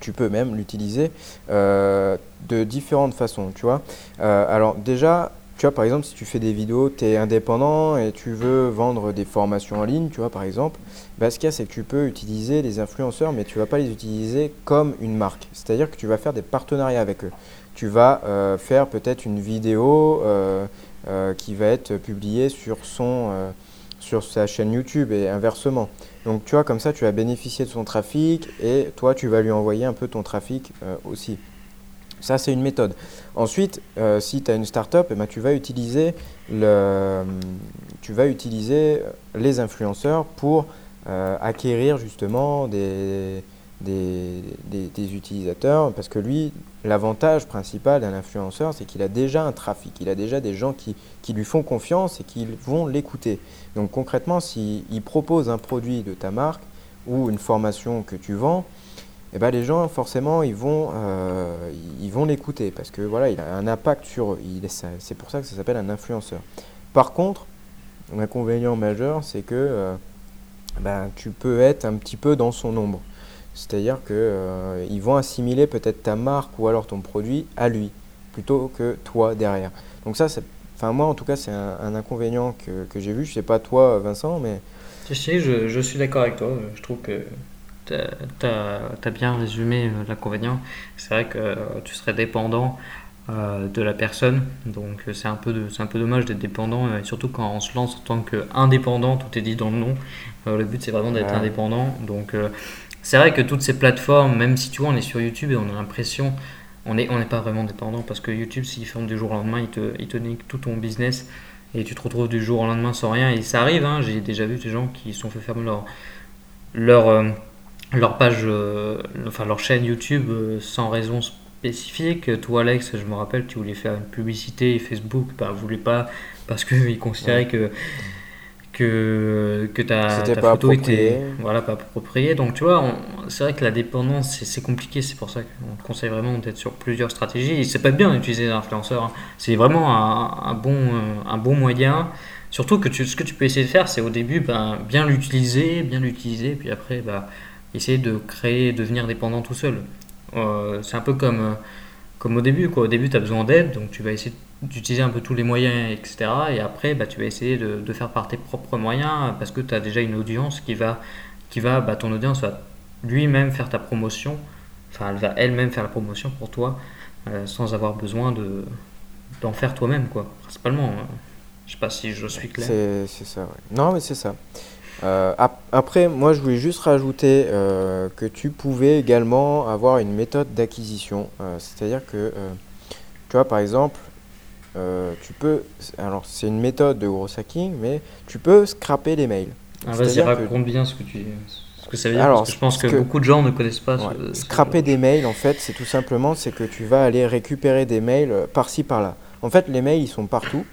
tu peux même l'utiliser euh, de différentes façons, tu vois. Euh, alors déjà, tu vois, par exemple, si tu fais des vidéos, tu es indépendant et tu veux vendre des formations en ligne, tu vois, par exemple, bah, ce qu'il y a, c'est que tu peux utiliser les influenceurs, mais tu vas pas les utiliser comme une marque. C'est-à-dire que tu vas faire des partenariats avec eux. Tu vas euh, faire peut-être une vidéo qui va être publiée sur sa chaîne YouTube et inversement. Donc tu vois, comme ça, tu vas bénéficier de son trafic et toi, tu vas lui envoyer un peu ton trafic euh, aussi. Ça, c'est une méthode. Ensuite, euh, si tu as une startup, eh ben, tu, vas utiliser les influenceurs pour euh, acquérir justement des, des, utilisateurs, parce que lui, l'avantage principal d'un influenceur, c'est qu'il a déjà un trafic, il a déjà des gens qui, lui font confiance et qui vont l'écouter. Donc concrètement, s'il propose un produit de ta marque ou une formation que tu vends, eh ben les gens forcément ils vont euh, l'écouter parce que voilà il a un impact sur eux. C'est pour ça que ça s'appelle un influenceur. Par contre, l'inconvénient majeur, c'est que euh, ben, tu peux être un petit peu dans son ombre. C'est-à-dire qu'ils euh, vont assimiler peut-être ta marque ou alors ton produit à lui, plutôt que toi derrière. Donc ça, Enfin, moi, en tout cas, c'est un, inconvénient que, que j'ai vu. Je sais pas toi, Vincent, mais. Si, je, je suis d'accord avec toi. Je trouve que tu as, bien résumé euh, l'inconvénient. C'est vrai que euh, tu serais dépendant euh, de la personne, donc c'est un, peu un peu dommage d'être dépendant, surtout quand on se lance en tant qu'indépendant, tout est dit dans le nom. le but c'est vraiment d'être indépendant. Donc c'est vrai que toutes ces plateformes, même si tu vois, on est sur YouTube et on a l'impression on n'est on pas vraiment dépendant parce que YouTube, s'il ferme du jour au lendemain, il te, il te nique tout ton business et tu te retrouves du jour au lendemain sans rien. Et ça arrive, hein, j'ai déjà vu des gens qui se sont fait fermer leur, leur, leur page, euh, enfin leur chaîne YouTube euh, sans raison spécifique. Toi, Alex, je me rappelle, tu voulais faire une publicité et Facebook bah, voulait pas parce qu'il considérait que que, que ta, ta photo était voilà, pas appropriée. Donc, tu vois, c'est vrai que la dépendance, c'est compliqué. C'est pour ça qu'on te conseille vraiment d'être sur plusieurs stratégies. C'est pas bien d'utiliser l'influenceur. Hein. C'est vraiment un, un, bon, euh, un bon moyen. Surtout que tu, ce que tu peux essayer de faire, c'est au début ben, bien l'utiliser, bien l'utiliser, puis après, bah, essayer de créer, devenir dépendant tout seul. Euh, c'est un peu comme, euh, comme au début. Quoi. Au début, tu as besoin d'aide, donc tu vas essayer d'utiliser un peu tous les moyens, etc. Et après, bah, tu vas essayer de, de, faire par tes propres moyens parce que tu as déjà une audience qui va, qui va bah, ton audience va lui-même faire ta promotion, enfin, elle va elle-même faire la promotion pour toi euh, sans avoir besoin de, d'en faire toi-même, quoi, principalement. Hein. Je sais pas si je suis clair. C'est, ça, Non, mais c'est ça. Euh, après, moi, je voulais juste rajouter euh, que tu pouvais également avoir une méthode d'acquisition. Euh, c'est-à-dire que, tu vois, par exemple, tu peux. Alors, c'est une méthode de gros hacking, mais tu peux scraper les mails. Ah, vas-y, raconte bien ce que tu. Ce que ça veut dire, alors, parce que je pense que, beaucoup de gens ne connaissent pas. scraper des mails, en fait, c'est tout simplement c'est que tu vas aller récupérer des mails par-ci par-là. En fait, les mails, ils sont partout.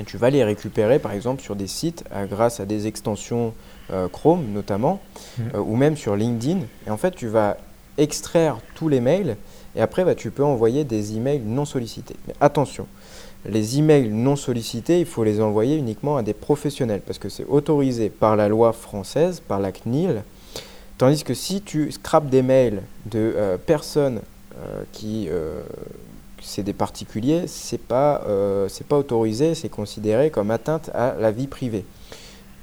Et tu vas les récupérer par exemple sur des sites euh, grâce à des extensions euh, Chrome notamment, mmh. euh, ou même sur LinkedIn. Et en fait, tu vas extraire tous les mails et après, bah, tu peux envoyer des emails non sollicités. Mais attention, les emails non sollicités, il faut les envoyer uniquement à des professionnels parce que c'est autorisé par la loi française, par la CNIL. Tandis que si tu scrapes des mails de personnes qui c'est des particuliers, c'est pas, euh, pas autorisé, c'est considéré comme atteinte à la vie privée.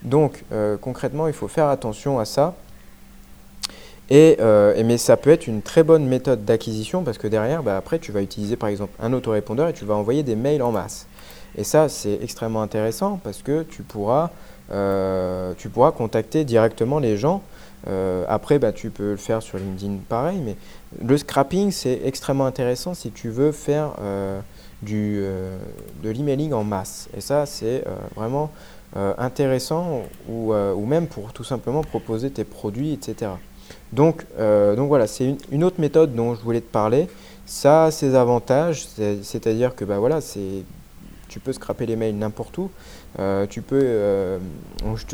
Donc euh, concrètement, il faut faire attention à ça. Et, euh, mais ça peut être une très bonne méthode d'acquisition parce que derrière, bah, après, tu vas utiliser par exemple un autorépondeur et tu vas envoyer des mails en masse. Et ça, c'est extrêmement intéressant parce que tu pourras, tu pourras contacter directement les gens euh, après, bah, tu peux le faire sur LinkedIn pareil, mais le scrapping, c'est extrêmement intéressant si tu veux faire euh, du, euh, de l'emailing en masse. Et ça, c'est vraiment intéressant, ou, ou, même pour tout simplement proposer tes produits, etc. Donc, donc voilà, c'est une, autre méthode dont je voulais te parler. Ça a ses avantages, c'est-à-dire que bah, voilà, tu peux scraper les mails n'importe où. Euh, tu peux, euh,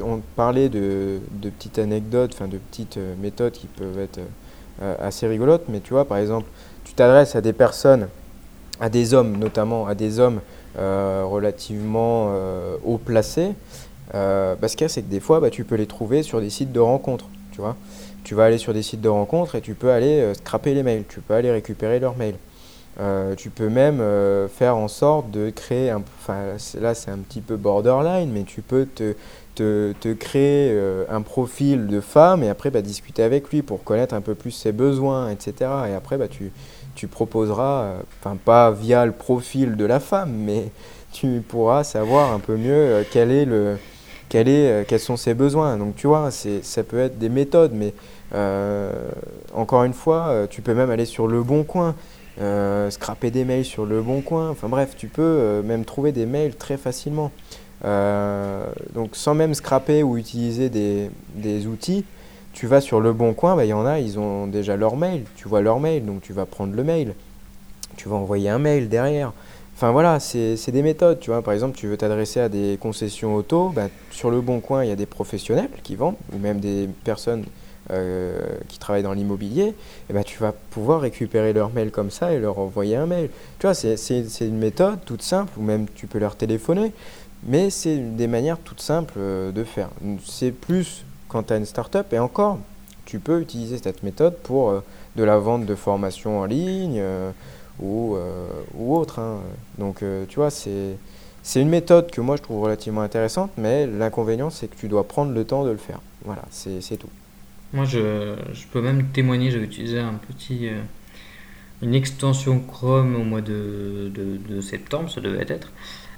on, parlait de, petites anecdotes, enfin de petites euh, méthodes qui peuvent être assez rigolotes, mais tu vois, par exemple, tu t'adresses à des personnes, à des hommes notamment, à des hommes relativement haut placés. Bah, ce qu'il y c'est que des fois, bah, tu peux les trouver sur des sites de rencontres, tu vois. Tu vas aller sur des sites de rencontres et tu peux aller scraper les mails, tu peux aller récupérer leurs mails. Euh, tu peux même euh, faire en sorte de créer, un, là c'est un petit peu borderline, mais tu peux te, te, te créer euh, un profil de femme et après bah, discuter avec lui pour connaître un peu plus ses besoins, etc. Et après bah, tu, tu proposeras, enfin pas via le profil de la femme, mais tu pourras savoir un peu mieux quel est le, quel est, quels sont ses besoins. Donc tu vois, ça peut être des méthodes, mais encore une fois, tu peux même aller sur le bon coin. Euh, scraper des mails sur le bon coin. Enfin bref, tu peux euh, même trouver des mails très facilement. Euh, donc sans même scraper ou utiliser des, des, outils, tu vas sur le bon coin, bah, il y en a, ils ont déjà leur mail. Tu vois leur mail, donc tu vas prendre le mail. Tu vas envoyer un mail derrière. Enfin voilà, c'est des méthodes. Tu vois, par exemple, tu veux t'adresser à des concessions auto, bah, sur le bon coin, il y a des professionnels qui vendent, ou même des personnes euh, qui travaillent dans l'immobilier, eh ben, tu vas pouvoir récupérer leur mail comme ça et leur envoyer un mail. Tu vois, c'est une méthode toute simple, ou même tu peux leur téléphoner, mais c'est des manières toutes simples euh, de faire. C'est plus quand tu as une start-up, et encore, tu peux utiliser cette méthode pour euh, de la vente de formation en ligne, ou, ou autre. Hein. Donc, tu vois, c'est c'est une méthode que moi je trouve relativement intéressante, mais l'inconvénient c'est que tu dois prendre le temps de le faire. Voilà, c'est tout. Moi je, peux même témoigner, j'ai utilisé un petit, euh, une extension Chrome au mois de, septembre, ça devait être.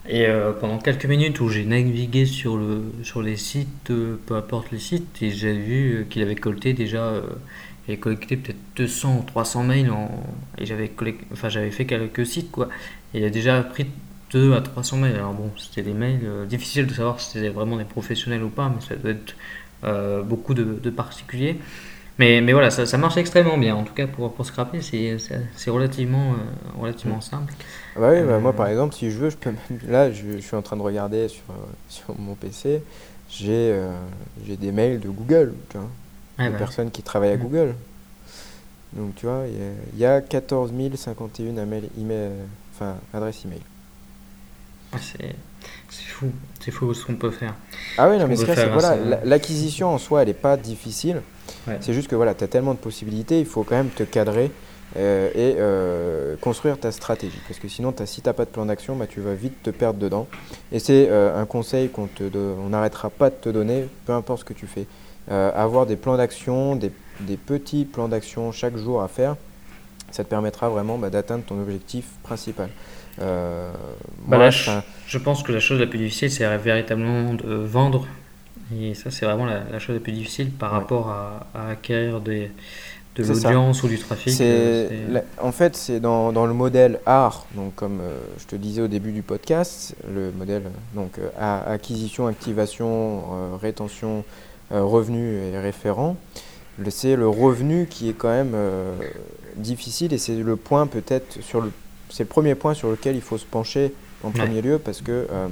Et euh, pendant quelques minutes où j'ai navigué sur, le, sur les sites, euh, peu importe les sites, et j'ai vu qu'il avait collecté déjà, il collecté peut-être 200 ou 300 mails, en, et j'avais enfin, fait quelques sites, quoi. Et il a déjà pris 2 à 300 mails. Alors bon, c'était des mails, difficiles de savoir si c'était vraiment des professionnels ou pas, mais ça doit être beaucoup de, particuliers. Mais, mais voilà, ça, ça, marche extrêmement bien. En tout cas, pour, pour scraper, c'est relativement, euh, relativement simple. Ah bah oui, bah moi par exemple, si je veux, je peux là, je, suis en train de regarder sur, sur mon PC, j'ai j'ai des mails de Google, tu vois, ah bah personnes qui travaillent à Google. Donc tu vois, il y, a 14 051 email, email, enfin, adresses email. Ah, c'est fou, c'est fou ce qu'on peut faire. Ah oui, non, mais voilà, l'acquisition en soi, elle n'est pas difficile. C'est juste que voilà, tu as tellement de possibilités, il faut quand même te cadrer euh, et euh, construire ta stratégie. Parce que sinon, as, si tu n'as pas de plan d'action, bah, tu vas vite te perdre dedans. Et c'est euh, un conseil qu'on n'arrêtera pas de te donner, peu importe ce que tu fais. avoir des plans d'action, des, des, petits plans d'action chaque jour à faire, ça te permettra vraiment bah, d'atteindre ton objectif principal. Euh, bah je, pense que la chose la plus difficile, c'est véritablement de vendre. Et ça, c'est vraiment la, chose la plus difficile par rapport à, acquérir des, de l'audience ou du trafic. Euh, en fait, c'est dans, dans, le modèle art, donc comme euh, je te disais au début du podcast, le modèle donc acquisition, activation, rétention, revenu et référent. C'est le revenu qui est quand même difficile et c'est le point peut-être sur le c'est le premier point sur lequel il faut se pencher en premier lieu parce que euh,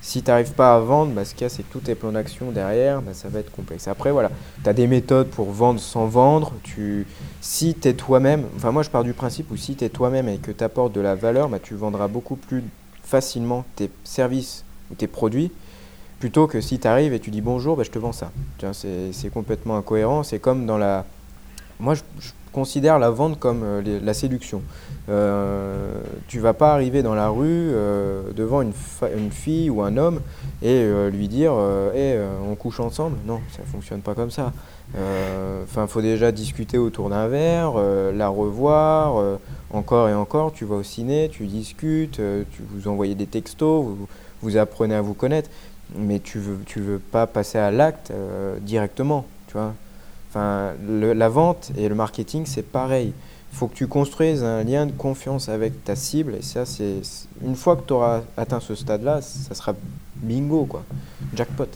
si tu n'arrives pas à vendre, bah, ce qu'il y a, c'est que tous tes plans d'action derrière, bah, ça va être complexe. Après, voilà, tu as des méthodes pour vendre sans vendre. Tu, si tu es toi-même, enfin, moi je pars du principe où si tu es toi-même et que tu apportes de la valeur, bah, tu vendras beaucoup plus facilement tes services ou tes produits plutôt que si tu arrives et tu dis bonjour, bah, je te vends ça. C'est complètement incohérent. C'est comme dans la. Moi, je considère la vente comme euh, la séduction. Euh, tu vas pas arriver dans la rue euh, devant une, fille ou un homme et euh, lui dire hey, on couche ensemble. Non, ça fonctionne pas comme ça. Enfin, il faut déjà discuter autour d'un verre, la revoir, encore et encore. Tu vas au ciné, tu discutes, tu vous envoyez des textos, vous, apprenez à vous connaître, mais tu veux, veux pas passer à l'acte directement, tu vois. La vente et le marketing, c'est pareil. Il faut que tu construises un lien de confiance avec ta cible. Et ça, c'est une fois que tu auras atteint ce stade-là, ça sera bingo, quoi. Jackpot.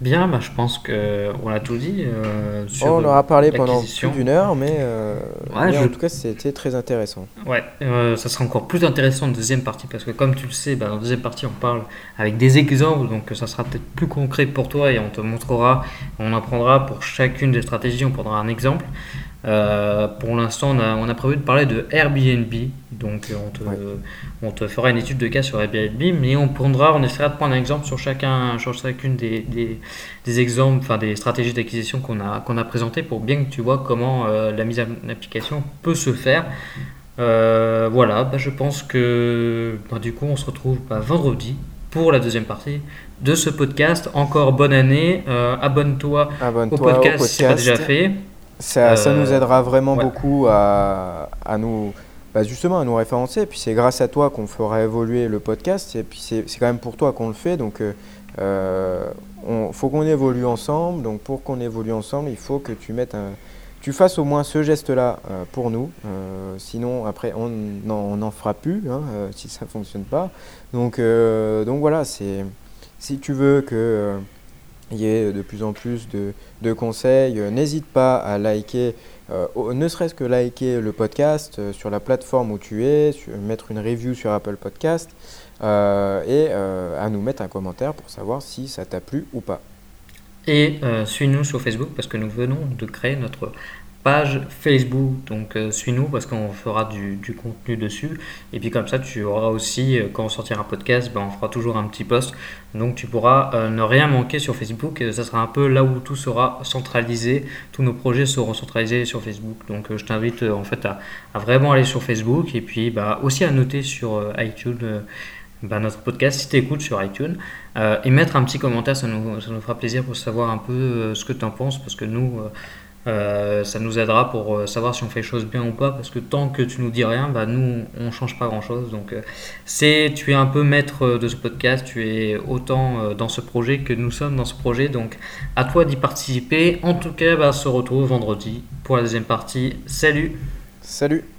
Bien, bah, je pense qu'on a tout dit. Euh, on aura parlé pendant plus d'une heure, mais, euh, en tout cas, c'était très intéressant. Ouais, euh, ça sera encore plus intéressant en deuxième partie, parce que comme tu le sais, bah, dans la deuxième partie, on parle avec des exemples, donc ça sera peut-être plus concret pour toi et on te montrera, on apprendra pour chacune des stratégies, on prendra un exemple. Pour l'instant, on a, on a, prévu de parler de Airbnb. Donc, on te, on te, fera une étude de cas sur Airbnb, mais on prendra, on essaiera de prendre un exemple sur, chacun, sur chacune des, des, des exemples, enfin des stratégies d'acquisition qu'on a, qu'on a présentées pour bien que tu vois comment euh, la mise en application peut se faire. Euh, voilà, bah, je pense que bah, du coup, on se retrouve bah, vendredi pour la deuxième partie de ce podcast. Encore bonne année. Abonne-toi au podcast, si ce déjà fait. Ça, ça, nous euh, aidera vraiment beaucoup à, à nous, justement, à nous référencer. Et puis c'est grâce à toi qu'on fera évoluer le podcast. Et puis c'est quand même pour toi qu'on le fait. Donc il euh, euh faut qu'on évolue ensemble. Donc pour qu'on évolue ensemble, il faut que tu mettes un, tu fasses au moins ce geste-là euh, pour nous. sinon, après, on n'en fera plus hein, si ça ne fonctionne pas. Donc, donc voilà, c'est si tu veux que il y ait de plus en plus de, de conseils. N'hésite pas à liker, euh, ne serait-ce que liker le podcast euh, sur la plateforme où tu es, mettre une review sur Apple Podcast et à nous mettre un commentaire pour savoir si ça t'a plu ou pas. Et suis-nous sur Facebook parce que nous venons de créer notre Facebook. Donc suis-nous parce qu'on fera du, contenu dessus. Et puis comme ça, tu auras aussi, quand on sortira un podcast, ben, on fera toujours un petit post. Donc tu pourras ne rien manquer sur Facebook. ça sera un peu là où tout sera centralisé. Tous nos projets seront centralisés sur Facebook. Donc je t'invite en fait à, vraiment aller sur Facebook et puis bah, aussi à noter sur iTunes bah, notre podcast si tu écoutes sur iTunes euh, et mettre un petit commentaire, ça nous, fera plaisir pour savoir un peu euh, ce que tu en penses parce que nous, euh, ça nous aidera pour savoir si on fait les choses bien ou pas parce que tant que tu nous dis rien, bah, nous on change pas grand chose. Donc c'est tu es un peu maître de ce podcast, tu es autant dans ce projet que nous sommes dans ce projet. Donc à toi d'y participer. En tout cas, bah, on se retrouve vendredi pour la deuxième partie. Salut Salut